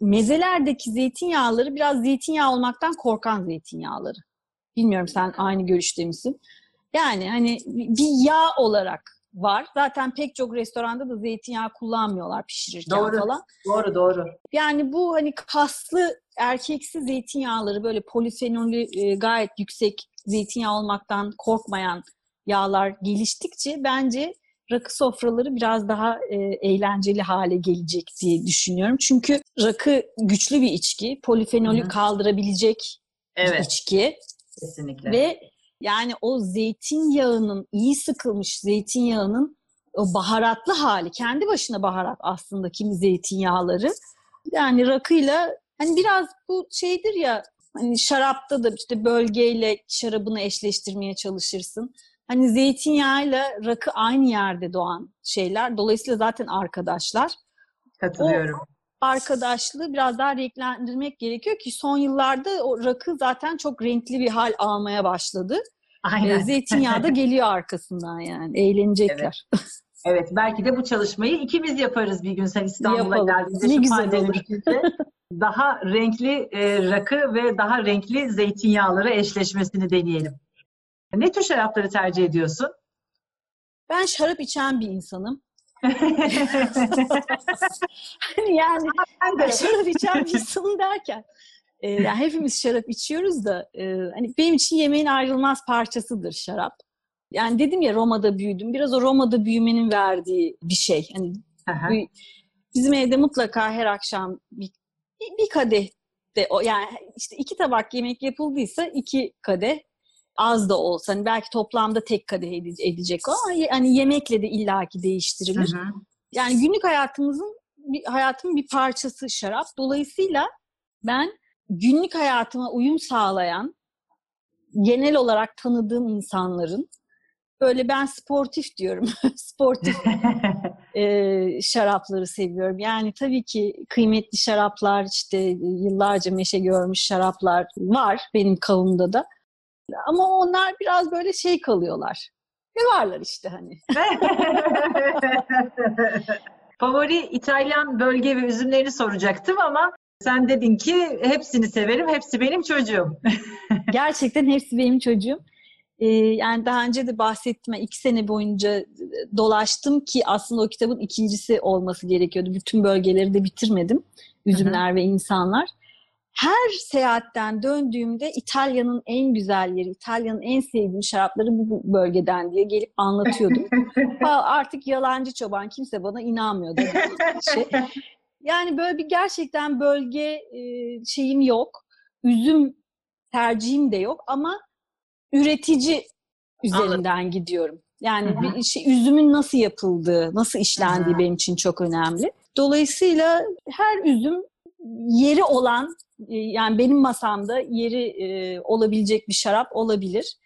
mezelerdeki zeytinyağları biraz zeytinyağı olmaktan korkan zeytinyağları. Bilmiyorum sen aynı görüşte misin? Yani hani bir yağ olarak var. Zaten pek çok restoranda da zeytinyağı kullanmıyorlar pişirirken Doğru. falan. Doğru doğru. Yani bu hani kaslı erkeksi zeytinyağları böyle polifenolü e, gayet yüksek zeytinyağı olmaktan korkmayan yağlar geliştikçe bence rakı sofraları biraz daha e, eğlenceli hale gelecek diye düşünüyorum. Çünkü rakı güçlü bir içki, polifenolü Hı hı. kaldırabilecek bir Evet içki kesinlikle. ve yani o zeytinyağının iyi sıkılmış zeytinyağının o baharatlı hali kendi başına baharat aslında kimi zeytinyağları yani rakıyla hani biraz bu şeydir ya hani şarapta da işte bölgeyle şarabını eşleştirmeye çalışırsın. Hani zeytinyağıyla rakı aynı yerde doğan şeyler. Dolayısıyla zaten arkadaşlar. Katılıyorum. Arkadaşlığı biraz daha renklendirmek gerekiyor ki son yıllarda o rakı zaten çok renkli bir hal almaya başladı. Aynen. Ee, zeytinyağı da geliyor arkasından yani. Eğlenecekler. Evet belki de bu çalışmayı ikimiz yaparız bir gün sen İstanbul'a geldiğinde. Ne güzel olur. daha renkli e, rakı ve daha renkli zeytinyağları eşleşmesini deneyelim. Ne tür şarapları tercih ediyorsun? Ben şarap içen bir insanım. Hani yani ben de. şarap içen bir insanım derken e, yani hepimiz şarap içiyoruz da e, hani benim için yemeğin ayrılmaz parçasıdır şarap. Yani dedim ya Roma'da büyüdüm. Biraz o Roma'da büyümenin verdiği bir şey. Hani Aha. bu- bizim evde mutlaka her akşam bir, bir, bir kadeh de o yani işte iki tabak yemek yapıldıysa iki kadeh az da olsa hani belki toplamda tek kadeh ede- edecek o ama hani yemekle de illaki değiştirilir. Hı hı. Yani günlük hayatımızın bir, hayatımın bir parçası şarap. Dolayısıyla ben günlük hayatıma uyum sağlayan genel olarak tanıdığım insanların böyle ben sportif diyorum. sportif e, şarapları seviyorum. Yani tabii ki kıymetli şaraplar işte yıllarca meşe görmüş şaraplar var benim kavumda da. Ama onlar biraz böyle şey kalıyorlar. Ne varlar işte hani. Favori İtalyan bölge ve üzümlerini soracaktım ama sen dedin ki hepsini severim, hepsi benim çocuğum. Gerçekten hepsi benim çocuğum. Ee, yani daha önce de bahsettim. İki sene boyunca dolaştım ki aslında o kitabın ikincisi olması gerekiyordu. Bütün bölgeleri de bitirmedim. Üzümler ve insanlar. Her seyahatten döndüğümde İtalya'nın en güzel yeri, İtalya'nın en sevdiğim şarapları bu bölgeden diye gelip anlatıyordum. Artık yalancı çoban kimse bana inanmıyordu. Şey. Yani böyle bir gerçekten bölge e, şeyim yok. Üzüm tercihim de yok ama üretici üzerinden gidiyorum. Yani Hı hı. bir şey, üzümün nasıl yapıldığı, nasıl işlendiği Hı hı. benim için çok önemli. Dolayısıyla her üzüm yeri olan, e, yani benim masamda yeri e, olabilecek bir şarap olabilir.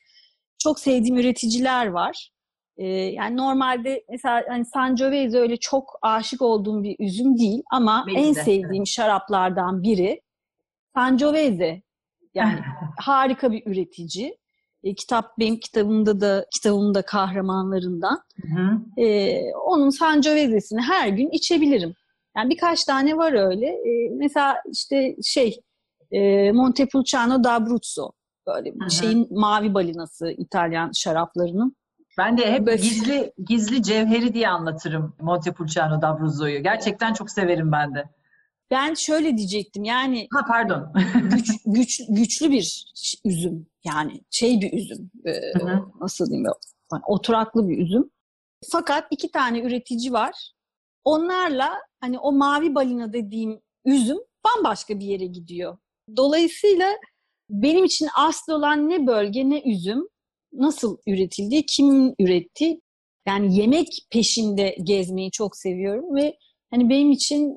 Çok sevdiğim üreticiler var. E, yani normalde mesela hani Sangiovese öyle çok aşık olduğum bir üzüm değil ama Benim en de, sevdiğim şaraplardan biri Sangiovese. Yani harika bir üretici. E, kitap benim kitabımda da kitabımın da kahramanlarından. Hı. E, onun Sangiovese'sini her gün içebilirim. Yani birkaç tane var öyle. E, mesela işte şey e, Montepulciano d'Abruzzo böyle hı. şeyin mavi balinası İtalyan şaraplarının. Ben de hep Böyle- gizli gizli cevheri diye anlatırım Montepulciano d'Abruzzo'yu. Gerçekten çok severim ben de. Ben şöyle diyecektim yani Ha pardon. güç, güç güçlü bir üzüm yani şey bir üzüm e, Hı hı. nasıl diyeyim hani oturaklı bir üzüm. Fakat iki tane üretici var. Onlarla hani o mavi balina dediğim üzüm bambaşka bir yere gidiyor. Dolayısıyla benim için asıl olan ne bölge ne üzüm nasıl üretildi, kim üretti. Yani yemek peşinde gezmeyi çok seviyorum ve hani benim için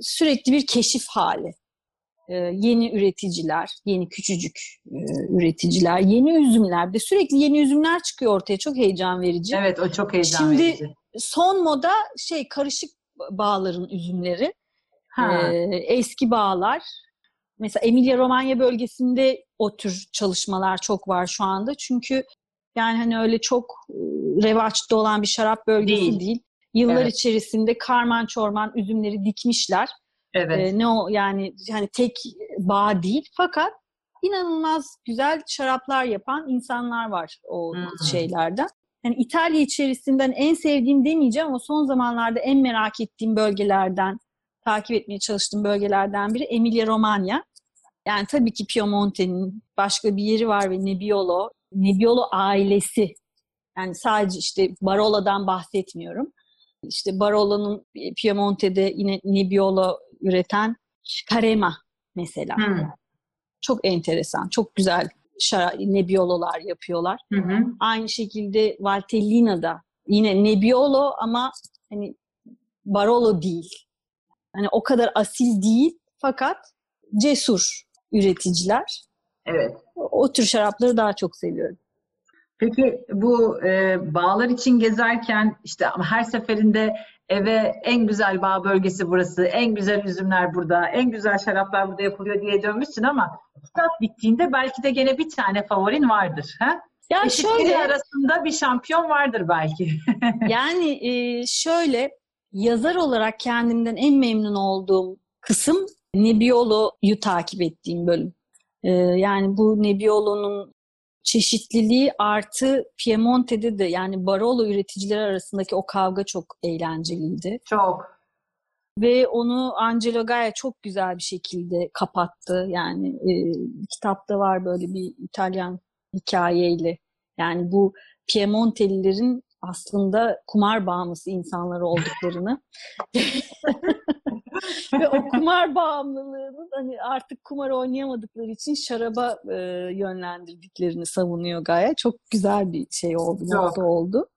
sürekli bir keşif hali. Ee, yeni üreticiler, yeni küçücük e, üreticiler, yeni üzümler. De sürekli yeni üzümler çıkıyor ortaya. Çok heyecan verici. Evet o çok heyecan Şimdi- verici. Son moda şey karışık bağların üzümleri. Ha. Ee, eski bağlar. Mesela Emilia Romanya bölgesinde o tür çalışmalar çok var şu anda. Çünkü yani hani öyle çok e, revaçta olan bir şarap bölgesi Değil. değil. Yıllar Evet. içerisinde karman çorman üzümleri dikmişler. Evet. Ee, ne o yani hani tek bağ değil fakat inanılmaz güzel şaraplar yapan insanlar var o Hmm. şeylerden. yani İtalya içerisinden en sevdiğim demeyeceğim ama son zamanlarda en merak ettiğim bölgelerden, takip etmeye çalıştığım bölgelerden biri Emilia Romagna. Yani tabii ki Piemonte'nin başka bir yeri var ve Nebbiolo. Nebbiolo ailesi. Yani sadece işte Barola'dan bahsetmiyorum. İşte Barola'nın Piemonte'de yine Nebbiolo üreten Carema mesela. Hmm. Çok enteresan, çok güzel Nebbiolo'lar yapıyorlar. Hı hı. Aynı şekilde Valtellina'da yine Nebbiolo ama hani Barolo değil. Hani o kadar asil değil fakat cesur üreticiler. Evet. O, tür şarapları daha çok seviyorum. Peki bu e, bağlar için gezerken işte her seferinde eve en güzel bağ bölgesi burası, en güzel üzümler burada, en güzel şaraplar burada yapılıyor diye dönmüşsün ama kitap bittiğinde belki de gene bir tane favorin vardır. Ha? Ya şöyle arasında bir şampiyon vardır belki. yani e, şöyle yazar olarak kendimden en memnun olduğum kısım Nebbiolo'yu takip ettiğim bölüm. E, yani bu Nebbiolo'nun çeşitliliği artı Piemonte'de de yani Barolo üreticileri arasındaki o kavga çok eğlenceliydi. Çok. Ve onu Angelo Gaia çok güzel bir şekilde kapattı. Yani e, kitapta var böyle bir İtalyan hikayeyle. Yani bu Piemontelilerin aslında kumar bağımlısı insanları olduklarını ve o kumar bağımlılığının hani artık kumar oynayamadıkları için şaraba e, yönlendirdiklerini savunuyor Gaye. Çok güzel bir şey oldu, nokta oldu.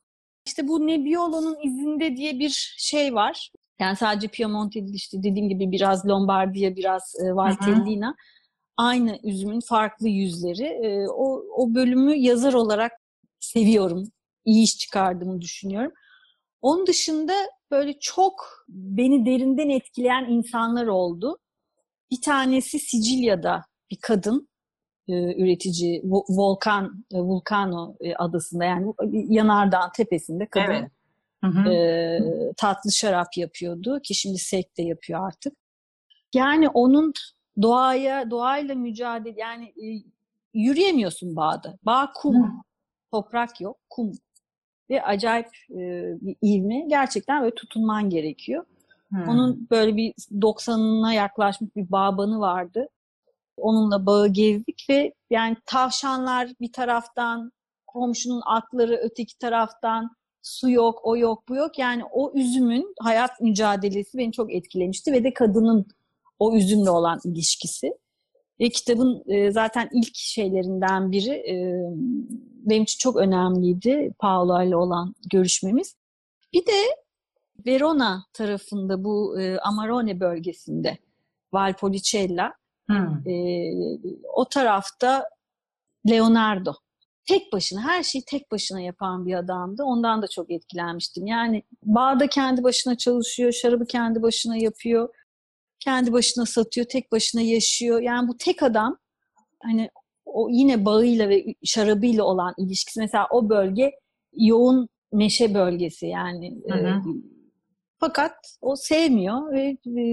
İşte bu Nebbiolo'nun izinde diye bir şey var. Yani sadece Piemonte değil işte dediğim gibi biraz Lombardiya, biraz e, Valtellina. Aynı üzümün farklı yüzleri. E, o, o bölümü yazar olarak seviyorum. İyi iş çıkardığımı düşünüyorum. Onun dışında böyle çok beni derinden etkileyen insanlar oldu. Bir tanesi Sicilya'da bir kadın e, üretici Volkan e, Vulcano e, adasında yani yanardağın tepesinde kadın evet. Hı hı. E, tatlı şarap yapıyordu ki şimdi sek de yapıyor artık. Yani onun doğaya doğayla mücadele yani e, yürüyemiyorsun bağda. Bağ kum. Hı. Toprak yok, kum ve acayip e, bir ivme. Gerçekten böyle tutunman gerekiyor. Hmm. Onun böyle bir 90'ına yaklaşmış bir bağbanı vardı. Onunla bağı gezdik ve yani tavşanlar bir taraftan, komşunun atları öteki taraftan, su yok, o yok, bu yok. Yani o üzümün hayat mücadelesi beni çok etkilemişti ve de kadının o üzümle olan ilişkisi. Ve kitabın e, zaten ilk şeylerinden biri e, benim için çok önemliydi Paolo ile olan görüşmemiz. Bir de Verona tarafında bu e, Amarone bölgesinde Valpolicella hmm. e, o tarafta Leonardo tek başına her şeyi tek başına yapan bir adamdı. Ondan da çok etkilenmiştim. Yani bağda kendi başına çalışıyor, şarabı kendi başına yapıyor kendi başına satıyor, tek başına yaşıyor. Yani bu tek adam hani o yine bağıyla ve şarabıyla olan ilişkisi mesela o bölge yoğun meşe bölgesi yani. Hı hı. E, fakat o sevmiyor ve e,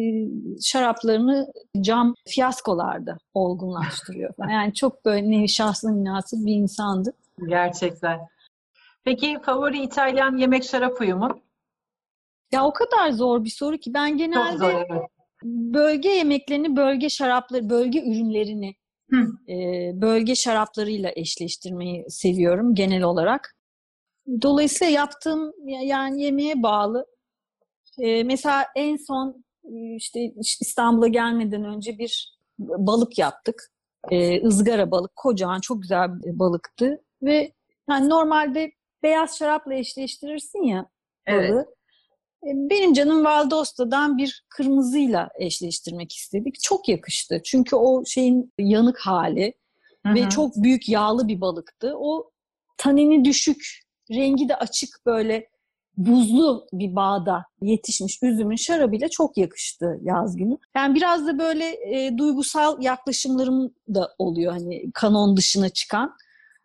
şaraplarını cam fiyaskolarda olgunlaştırıyor. Yani çok böyle şahsına münasip bir insandı. Gerçekten. Peki favori İtalyan yemek şarap uyumu? Ya o kadar zor bir soru ki ben genelde zor, evet bölge yemeklerini, bölge şarapları, bölge ürünlerini e, bölge şaraplarıyla eşleştirmeyi seviyorum genel olarak. Dolayısıyla yaptığım yani yemeğe bağlı. E, mesela en son işte İstanbul'a gelmeden önce bir balık yaptık. E, ızgara balık, kocaman çok güzel bir balıktı ve yani normalde beyaz şarapla eşleştirirsin ya balığı. Evet. E, benim canım Valdosta'dan bir kırmızıyla eşleştirmek istedik. Çok yakıştı. Çünkü o şeyin yanık hali Hı-hı. ve çok büyük yağlı bir balıktı. O tanini düşük, rengi de açık böyle buzlu bir bağda yetişmiş üzümün şarabıyla çok yakıştı yaz günü. Yani biraz da böyle e, duygusal yaklaşımlarım da oluyor hani kanon dışına çıkan.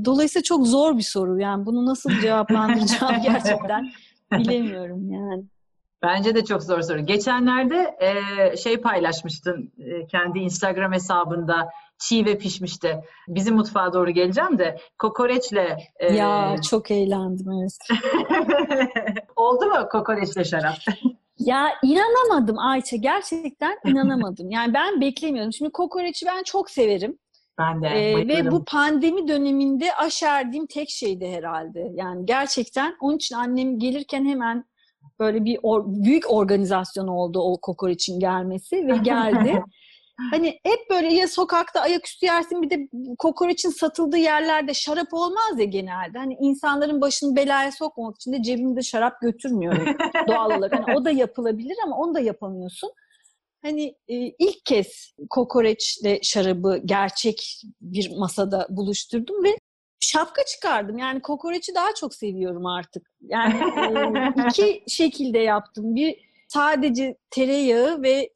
Dolayısıyla çok zor bir soru. Yani bunu nasıl cevaplandıracağım gerçekten bilemiyorum yani. Bence de çok zor soru. Geçenlerde e, şey paylaşmıştın e, kendi Instagram hesabında çiğ ve pişmişti. Bizim mutfağa doğru geleceğim de kokoreçle... E... Ya çok eğlendim evet. Oldu mu kokoreçle şarap? Ya inanamadım Ayça. Gerçekten inanamadım. Yani ben beklemiyordum. Şimdi kokoreçi ben çok severim. Ben de. Ee, ve bu pandemi döneminde aşerdiğim tek şeydi herhalde. Yani gerçekten onun için annem gelirken hemen böyle bir or, büyük organizasyon oldu o kokoreçin gelmesi ve geldi. hani hep böyle ya sokakta ayaküstü yersin bir de kokoreçin satıldığı yerlerde şarap olmaz ya genelde. Hani insanların başını belaya sokmamak için de cebimde şarap götürmüyorum doğal olarak. Hani o da yapılabilir ama onu da yapamıyorsun. Hani e, ilk kez kokoreçle şarabı gerçek bir masada buluşturdum ve şapka çıkardım. Yani kokoreçi daha çok seviyorum artık. Yani e, iki şekilde yaptım. Bir sadece tereyağı ve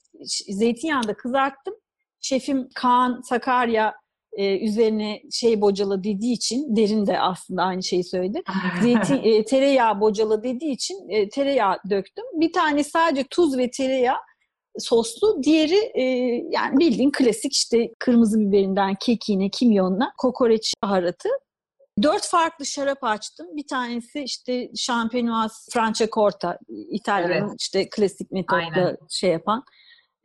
zeytinyağında kızarttım. Şefim Kaan Sakarya e, üzerine şey bocala dediği için derin de aslında aynı şeyi söyledi. Zeytin e, tereyağı bocala dediği için e, tereyağı döktüm. Bir tane sadece tuz ve tereyağı soslu. Diğeri e, yani bildiğin klasik işte kırmızı biberinden kekiğine, kimyonuna kokoreç baharatı. Dört farklı şarap açtım. Bir tanesi işte Champenoise Franciacorta, İtalya'nın evet. işte klasik metotla şey yapan.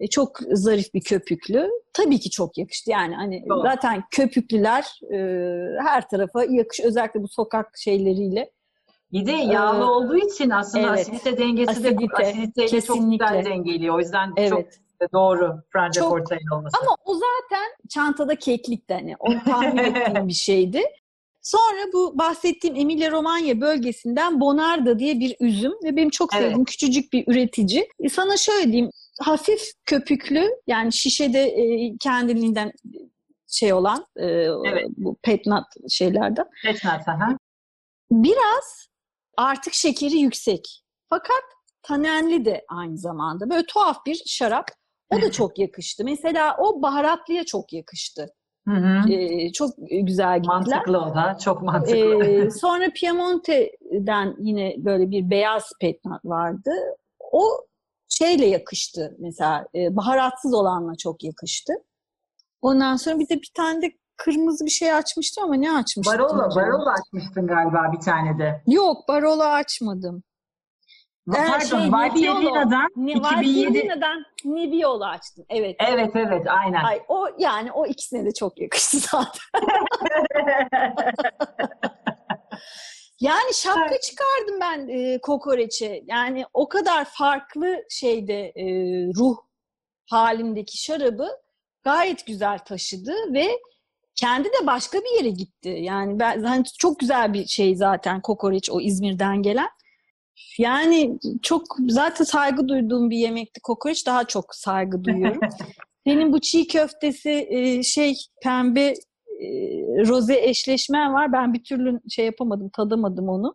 E, çok zarif bir köpüklü. Tabii ki çok yakıştı. Yani hani Doğru. zaten köpüklüler e, her tarafa yakış. Özellikle bu sokak şeyleriyle. Bir de yağlı ee, olduğu için aslında evet, asidite dengesi asidite, de asiditeyle çok güzel dengeliyor. O yüzden evet. çok doğru Franciacorta'nın olması. Ama o zaten çantada keklikti hani. Onu tahmin ettiğim bir şeydi. Sonra bu bahsettiğim Emilia Romagna bölgesinden Bonarda diye bir üzüm ve benim çok sevdiğim evet. küçücük bir üretici. E sana şöyle diyeyim, hafif köpüklü yani şişede e, kendiliğinden şey olan e, evet. bu petnat şeylerden. Petnat, aha. Biraz artık şekeri yüksek. Fakat tanenli de aynı zamanda. Böyle tuhaf bir şarap. O da çok yakıştı. Mesela o baharatlıya çok yakıştı. Hı hı. Çok güzel gittiler. Mantıklı o da. Çok mantıklı. Ee, sonra Piemonte'den yine böyle bir beyaz petnat vardı. O şeyle yakıştı mesela. E, baharatsız olanla çok yakıştı. Ondan sonra bir de bir tane de kırmızı bir şey açmıştım ama ne açmıştım? Barola, barola açmıştın galiba bir tane de. Yok, barola açmadım. Pardon, şey, Valtellina'dan 2007. Valtellina'dan Nebbiolo açtım. Evet. Evet, evet, aynen. Ay, o yani o ikisine de çok yakıştı zaten. yani şapka çıkardım ben e, kokoreçe. Yani o kadar farklı şeyde e, ruh halindeki şarabı gayet güzel taşıdı ve kendi de başka bir yere gitti. Yani ben hani çok güzel bir şey zaten kokoreç o İzmir'den gelen. Yani çok zaten saygı duyduğum bir yemekti kokoreç. Daha çok saygı duyuyorum. Senin bu çiğ köftesi e, şey pembe e, roze eşleşmen var. Ben bir türlü şey yapamadım, tadamadım onu.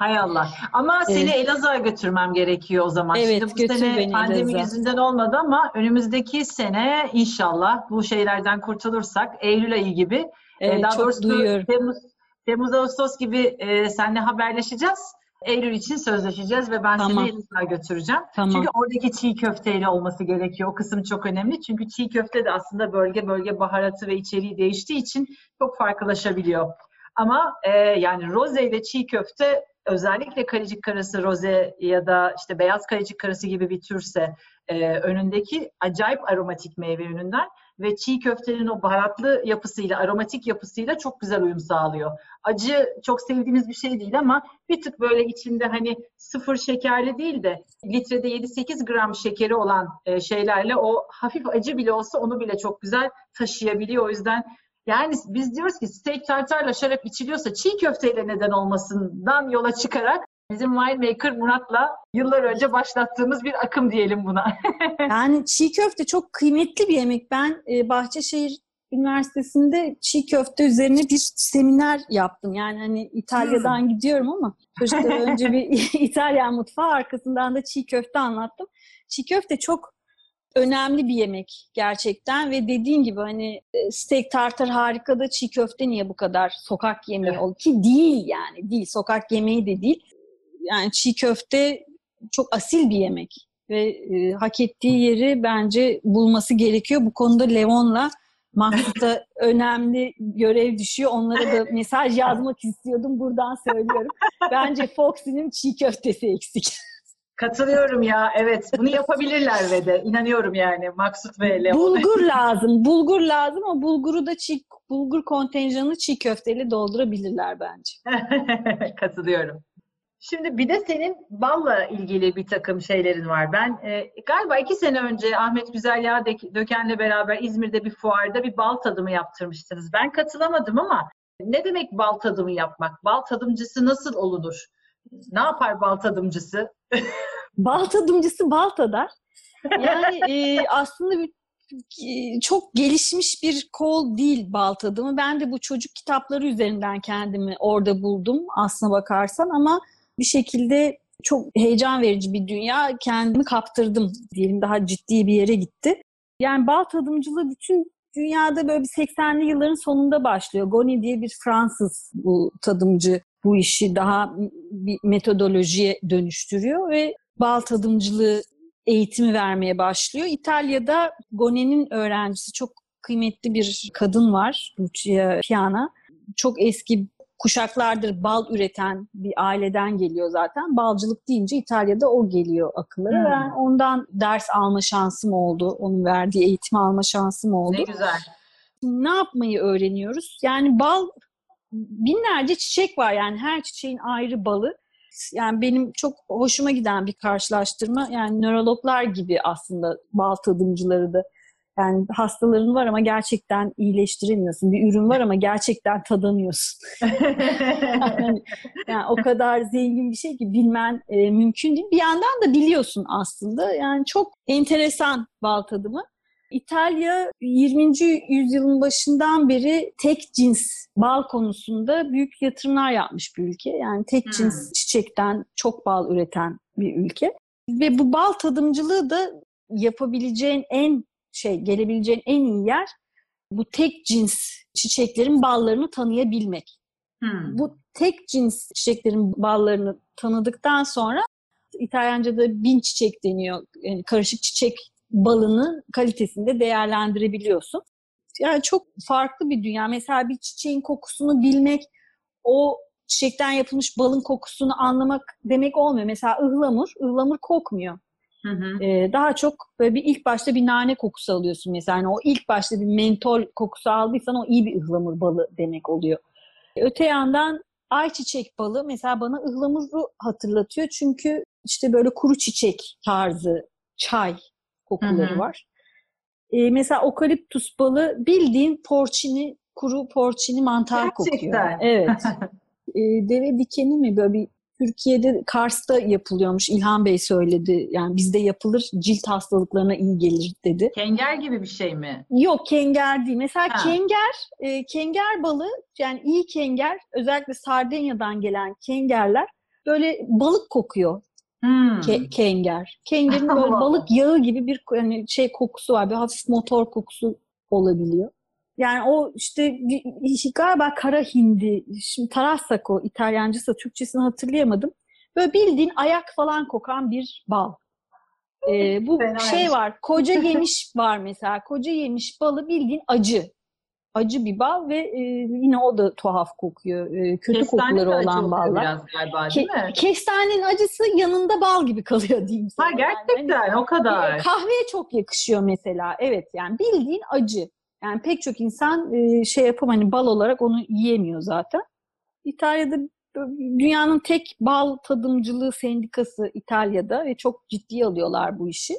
Hay Allah. Ama evet. seni Elazığ'a götürmem gerekiyor o zaman. Evet, Şimdi bu sene beni pandemi Elazığ. yüzünden olmadı ama önümüzdeki sene inşallah bu şeylerden kurtulursak Eylül ayı gibi e, evet, daha çok doğrusu duyuyorum. Temmuz, Temmuz Ağustos gibi e, seninle haberleşeceğiz. Eylül için sözleşeceğiz ve ben tamam. seni Elazığ'a götüreceğim. Tamam. Çünkü oradaki çiğ köfteyle olması gerekiyor. O kısım çok önemli. Çünkü çiğ köfte de aslında bölge bölge baharatı ve içeriği değiştiği için çok farklılaşabiliyor. Ama e, yani roze ile çiğ köfte özellikle kalecik karası roze ya da işte beyaz kalecik karası gibi bir türse e, önündeki acayip aromatik meyve üründen ve çiğ köftenin o baharatlı yapısıyla, aromatik yapısıyla çok güzel uyum sağlıyor. Acı çok sevdiğimiz bir şey değil ama bir tık böyle içinde hani sıfır şekerli değil de litrede 7-8 gram şekeri olan e, şeylerle o hafif acı bile olsa onu bile çok güzel taşıyabiliyor. O yüzden yani biz diyoruz ki steak tartarla şarap içiliyorsa çiğ köfteyle neden olmasından yola çıkarak bizim winemaker Murat'la yıllar önce başlattığımız bir akım diyelim buna. yani çiğ köfte çok kıymetli bir yemek. Ben e, Bahçeşehir Üniversitesi'nde çiğ köfte üzerine bir seminer yaptım. Yani hani İtalya'dan hmm. gidiyorum ama çocuklara önce bir İtalyan mutfağı arkasından da çiğ köfte anlattım. Çiğ köfte çok önemli bir yemek gerçekten ve dediğin gibi hani e, steak tartar harika da çiğ köfte niye bu kadar sokak yemeği evet. ki değil yani değil sokak yemeği de değil. Yani çiğ köfte çok asil bir yemek ve e, hak ettiği yeri bence bulması gerekiyor. Bu konuda Levon'la Maksut'a önemli görev düşüyor. Onlara da mesaj yazmak istiyordum. Buradan söylüyorum. Bence Foxy'nin çiğ köftesi eksik. Katılıyorum ya. Evet. Bunu yapabilirler ve de. inanıyorum yani. Maksut ve Leon. Bulgur lazım. Bulgur lazım. O bulguru da çiğ, bulgur kontenjanını çiğ köfteyle doldurabilirler bence. Katılıyorum. Şimdi bir de senin balla ilgili bir takım şeylerin var. Ben e, galiba iki sene önce Ahmet Güzel Yağ Döken'le beraber İzmir'de bir fuarda bir bal tadımı yaptırmıştınız. Ben katılamadım ama ne demek bal tadımı yapmak? Bal tadımcısı nasıl olunur? Ne yapar bal tadımcısı? bal tadımcısı bal tadar. Yani e, aslında bir, çok gelişmiş bir kol değil bal tadımı. Ben de bu çocuk kitapları üzerinden kendimi orada buldum aslına bakarsan ama bir şekilde çok heyecan verici bir dünya. Kendimi kaptırdım diyelim daha ciddi bir yere gitti. Yani bal tadımcılığı bütün dünyada böyle bir 80'li yılların sonunda başlıyor. Goni diye bir Fransız bu tadımcı bu işi daha bir metodolojiye dönüştürüyor ve bal tadımcılığı eğitimi vermeye başlıyor. İtalya'da Goni'nin öğrencisi çok kıymetli bir kadın var, Lucia Piana. Çok eski kuşaklardır bal üreten bir aileden geliyor zaten. Balcılık deyince İtalya'da o geliyor akıllara. Hmm. Ben ondan ders alma şansım oldu. Onun verdiği eğitimi alma şansım oldu. Ne güzel. Ne yapmayı öğreniyoruz? Yani bal binlerce çiçek var yani her çiçeğin ayrı balı. Yani benim çok hoşuma giden bir karşılaştırma. Yani nörologlar gibi aslında bal tadımcıları da yani hastaların var ama gerçekten iyileştiremiyorsun. Bir ürün var ama gerçekten tadamıyorsun. yani, yani o kadar zengin bir şey ki bilmen e, mümkün değil. Bir yandan da biliyorsun aslında. Yani çok enteresan bal tadımı. İtalya 20. yüzyılın başından beri tek cins bal konusunda büyük yatırımlar yapmış bir ülke. Yani tek hmm. cins çiçekten çok bal üreten bir ülke. Ve bu bal tadımcılığı da yapabileceğin en şey gelebileceğin en iyi yer bu tek cins çiçeklerin ballarını tanıyabilmek. Hmm. Bu tek cins çiçeklerin ballarını tanıdıktan sonra İtalyanca'da bin çiçek deniyor. Yani karışık çiçek balını kalitesinde değerlendirebiliyorsun. Yani çok farklı bir dünya. Mesela bir çiçeğin kokusunu bilmek, o çiçekten yapılmış balın kokusunu anlamak demek olmuyor. Mesela ıhlamur, ıhlamur kokmuyor. Hı hı. Ee, daha çok böyle bir ilk başta bir nane kokusu alıyorsun mesela. Yani o ilk başta bir mentol kokusu aldıysan o iyi bir ıhlamur balı demek oluyor. Öte yandan ayçiçek balı mesela bana ıhlamuru hatırlatıyor. Çünkü işte böyle kuru çiçek tarzı çay kokuları hı hı. var. Ee, mesela okaliptus balı bildiğin porçini, kuru porçini mantar Gerçekten. kokuyor. Evet. ee, deve dikeni mi böyle bir Türkiye'de Kars'ta yapılıyormuş. İlhan Bey söyledi. Yani bizde yapılır cilt hastalıklarına iyi gelir dedi. Kenger gibi bir şey mi? Yok kenger değil. Mesela ha. kenger, e, kenger balığı yani iyi kenger özellikle Sardinya'dan gelen kengerler böyle balık kokuyor. Hmm. Ke- kenger. Kengerin böyle balık yağı gibi bir yani şey kokusu var. Bir hafif motor kokusu olabiliyor. Yani o işte galiba kara hindi, şimdi Tarassako İtalyancısı, Türkçesini hatırlayamadım. Böyle bildiğin ayak falan kokan bir bal. Ee, bu Fena şey var, koca yemiş var mesela. Koca yemiş balı bildiğin acı. Acı bir bal ve e, yine o da tuhaf kokuyor. E, kötü Kestane kokuları olan ballar. Biraz galiba, değil Ke- mi? Kestanenin acısı yanında bal gibi kalıyor diyeyim sana. Ha gerçekten yani. o kadar. Kahveye çok yakışıyor mesela. Evet yani bildiğin acı. Yani pek çok insan e, şey yapıp hani bal olarak onu yiyemiyor zaten. İtalya'da dünyanın tek bal tadımcılığı sendikası İtalya'da ve çok ciddi alıyorlar bu işi.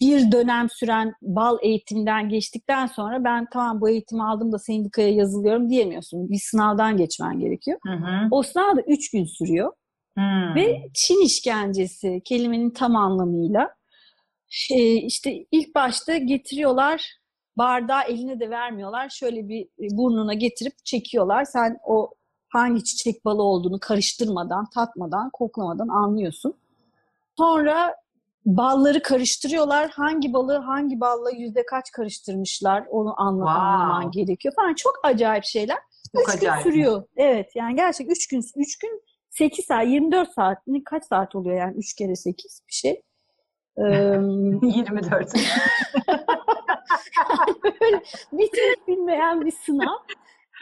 Bir dönem süren bal eğitimden geçtikten sonra ben tamam bu eğitimi aldım da sendikaya yazılıyorum diyemiyorsun. Bir sınavdan geçmen gerekiyor. Hı hı. O sınav da üç gün sürüyor. Hmm. Ve Çin işkencesi kelimenin tam anlamıyla. E, işte ilk başta getiriyorlar bardağı eline de vermiyorlar. Şöyle bir e, burnuna getirip çekiyorlar. Sen o hangi çiçek balı olduğunu karıştırmadan, tatmadan, koklamadan anlıyorsun. Sonra balları karıştırıyorlar. Hangi balı hangi balla yüzde kaç karıştırmışlar onu anla wow. anlaman gerekiyor falan. Çok acayip şeyler. Çok üç acayip. gün sürüyor. Evet yani gerçek üç gün, üç gün 8 saat, 24 saat, kaç saat oluyor yani üç kere 8 bir şey. Ee, 24. böyle bitmek bilmeyen bir sınav.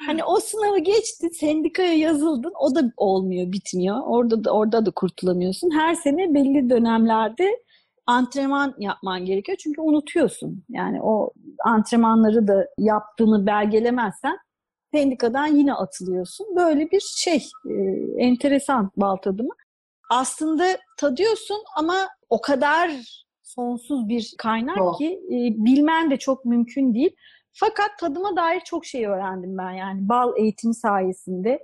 Hani o sınavı geçti, sendikaya yazıldın, o da olmuyor, bitmiyor. Orada da orada da kurtulamıyorsun. Her sene belli dönemlerde antrenman yapman gerekiyor çünkü unutuyorsun. Yani o antrenmanları da yaptığını belgelemezsen sendikadan yine atılıyorsun. Böyle bir şey, e, enteresan bal tadımı. Aslında tadıyorsun ama o kadar sonsuz bir kaynak oh. ki e, bilmen de çok mümkün değil. Fakat tadıma dair çok şey öğrendim ben yani bal eğitimi sayesinde.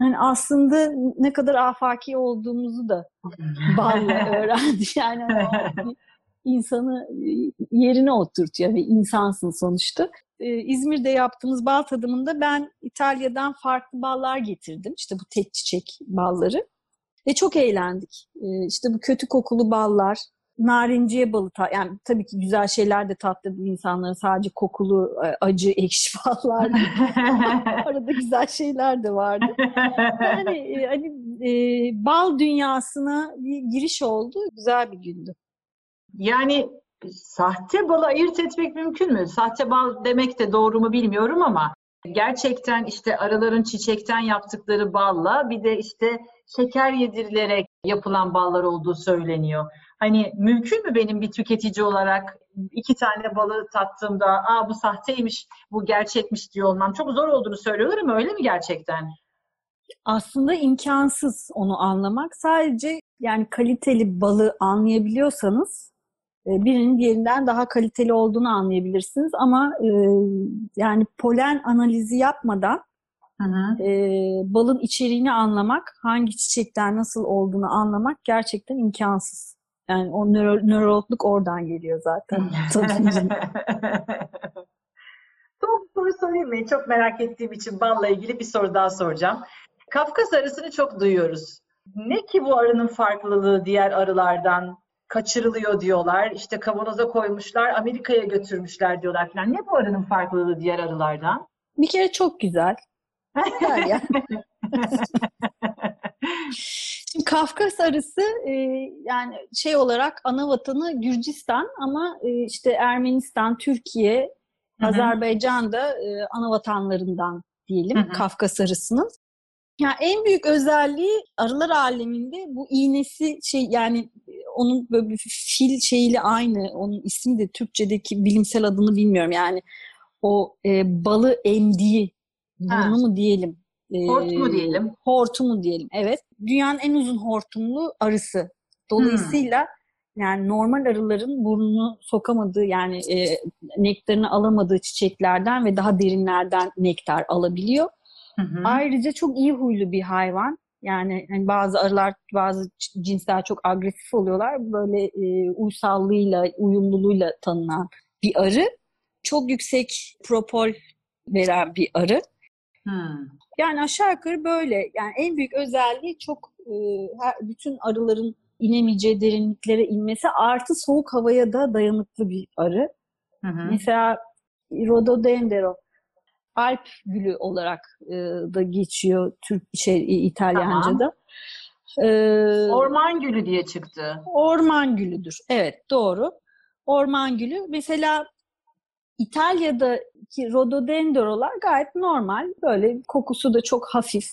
Yani aslında ne kadar afaki olduğumuzu da balla öğrendi. Yani insanı yerine oturtuyor ve insansın sonuçta. Ee, İzmir'de yaptığımız bal tadımında ben İtalya'dan farklı ballar getirdim. İşte bu tek çiçek balları. Ve çok eğlendik. Ee, işte bu kötü kokulu ballar, narinciye balı ta yani tabii ki güzel şeyler de tatlı insanların sadece kokulu e, acı ekşi ballar arada güzel şeyler de vardı. Yani e, hani e, bal dünyasına bir giriş oldu. Güzel bir gündü. Yani sahte balı ayırt etmek mümkün mü? Sahte bal demek de doğru mu bilmiyorum ama gerçekten işte arıların çiçekten yaptıkları balla bir de işte şeker yedirilerek yapılan ballar olduğu söyleniyor. Hani mümkün mü benim bir tüketici olarak iki tane balığı tattığımda aa bu sahteymiş, bu gerçekmiş diyor olmam çok zor olduğunu söylüyorlar ama öyle mi gerçekten? Aslında imkansız onu anlamak. Sadece yani kaliteli balı anlayabiliyorsanız e, birinin diğerinden daha kaliteli olduğunu anlayabilirsiniz. Ama e, yani polen analizi yapmadan Hı hı. E, balın içeriğini anlamak, hangi çiçekten nasıl olduğunu anlamak gerçekten imkansız. Yani o nöro, nörologluk oradan geliyor zaten. Son soru sorayım mı? Çok merak ettiğim için balla ilgili bir soru daha soracağım. Kafkas arısını çok duyuyoruz. Ne ki bu arının farklılığı diğer arılardan? Kaçırılıyor diyorlar. İşte kavanoza koymuşlar, Amerika'ya götürmüşler diyorlar falan. Ne bu arının farklılığı diğer arılardan? Bir kere çok güzel. Güzel ya. Şimdi Kafkas arısı e, yani şey olarak ana vatanı Gürcistan ama e, işte Ermenistan, Türkiye, Hı-hı. Azerbaycan da e, ana vatanlarından diyelim Hı-hı. Kafkas arısının. Yani en büyük özelliği arılar aleminde bu iğnesi şey yani onun böyle fil şeyiyle aynı. Onun ismi de Türkçedeki bilimsel adını bilmiyorum. Yani o e, balı emdiği burnu mu diyelim Hortumu diyelim. Hortumu diyelim, evet. Dünyanın en uzun hortumlu arısı. Dolayısıyla hmm. yani normal arıların burnunu sokamadığı yani e, nektarını alamadığı çiçeklerden ve daha derinlerden nektar alabiliyor. Hı Ayrıca çok iyi huylu bir hayvan. Yani hani bazı arılar, bazı cinsler çok agresif oluyorlar. Böyle e, uysallığıyla, uyumluluğuyla tanınan bir arı. Çok yüksek propol veren bir arı. Hmm. Yani aşağı yukarı böyle. Yani en büyük özelliği çok e, bütün arıların inemeyeceği derinliklere inmesi artı soğuk havaya da dayanıklı bir arı. Hı hı. Mesela Rhododendron Alp gülü olarak e, da geçiyor Türk şey İtalyanca'da. Tamam. Ee, orman gülü diye çıktı. Orman gülüdür. Evet doğru. Orman gülü. Mesela İtalya'daki rhododendrolar gayet normal. Böyle kokusu da çok hafif.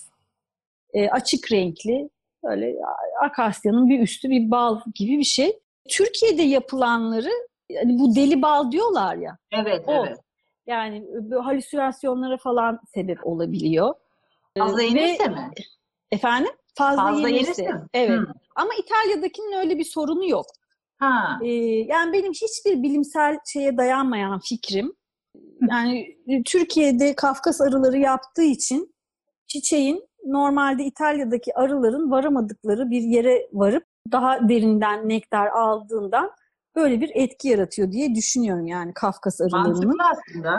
E, açık renkli. Böyle akasyanın bir üstü bir bal gibi bir şey. Türkiye'de yapılanları yani bu deli bal diyorlar ya. Evet, o. evet. Yani halüsinasyonlara falan sebep olabiliyor. Fazla yenirse Ve, mi? Efendim? Fazla, Fazla yenirse. yenirse Evet. Hmm. Ama İtalya'dakinin öyle bir sorunu yok. Ha. Ee, yani benim hiçbir bilimsel şeye dayanmayan fikrim yani Türkiye'de Kafkas arıları yaptığı için çiçeğin normalde İtalya'daki arıların varamadıkları bir yere varıp daha derinden nektar aldığından böyle bir etki yaratıyor diye düşünüyorum yani Kafkas arılarının. Mantıklı aslında.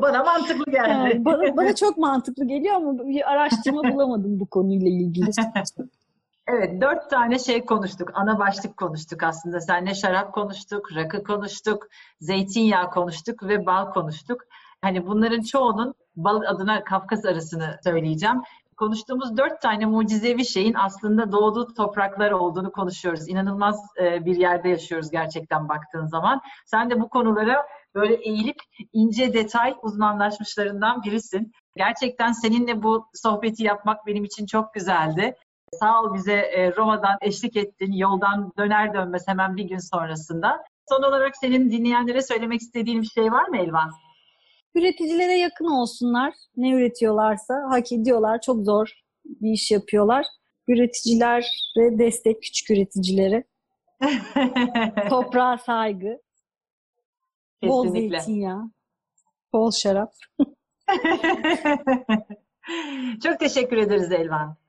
bana mantıklı geldi. Yani bana, bana çok mantıklı geliyor ama bir araştırma bulamadım bu konuyla ilgili. Evet, dört tane şey konuştuk. Ana başlık konuştuk aslında. Seninle şarap konuştuk, rakı konuştuk, zeytinyağı konuştuk ve bal konuştuk. Hani bunların çoğunun bal adına Kafkas arısını söyleyeceğim. konuştuğumuz dört tane mucizevi şeyin aslında doğduğu topraklar olduğunu konuşuyoruz. İnanılmaz e, bir yerde yaşıyoruz gerçekten baktığın zaman. Sen de bu konulara böyle eğilip ince detay uzmanlaşmışlarından birisin. Gerçekten seninle bu sohbeti yapmak benim için çok güzeldi. Sağ ol bize e, Roma'dan eşlik ettin. Yoldan döner dönmez hemen bir gün sonrasında. Son olarak senin dinleyenlere söylemek istediğin bir şey var mı Elvan? Üreticilere yakın olsunlar. Ne üretiyorlarsa hak ediyorlar. Çok zor bir iş yapıyorlar. Üreticilere destek, küçük üreticilere. Toprağa saygı. Bol Kesinlikle. zeytinyağı. Bol şarap. Çok teşekkür ederiz Elvan.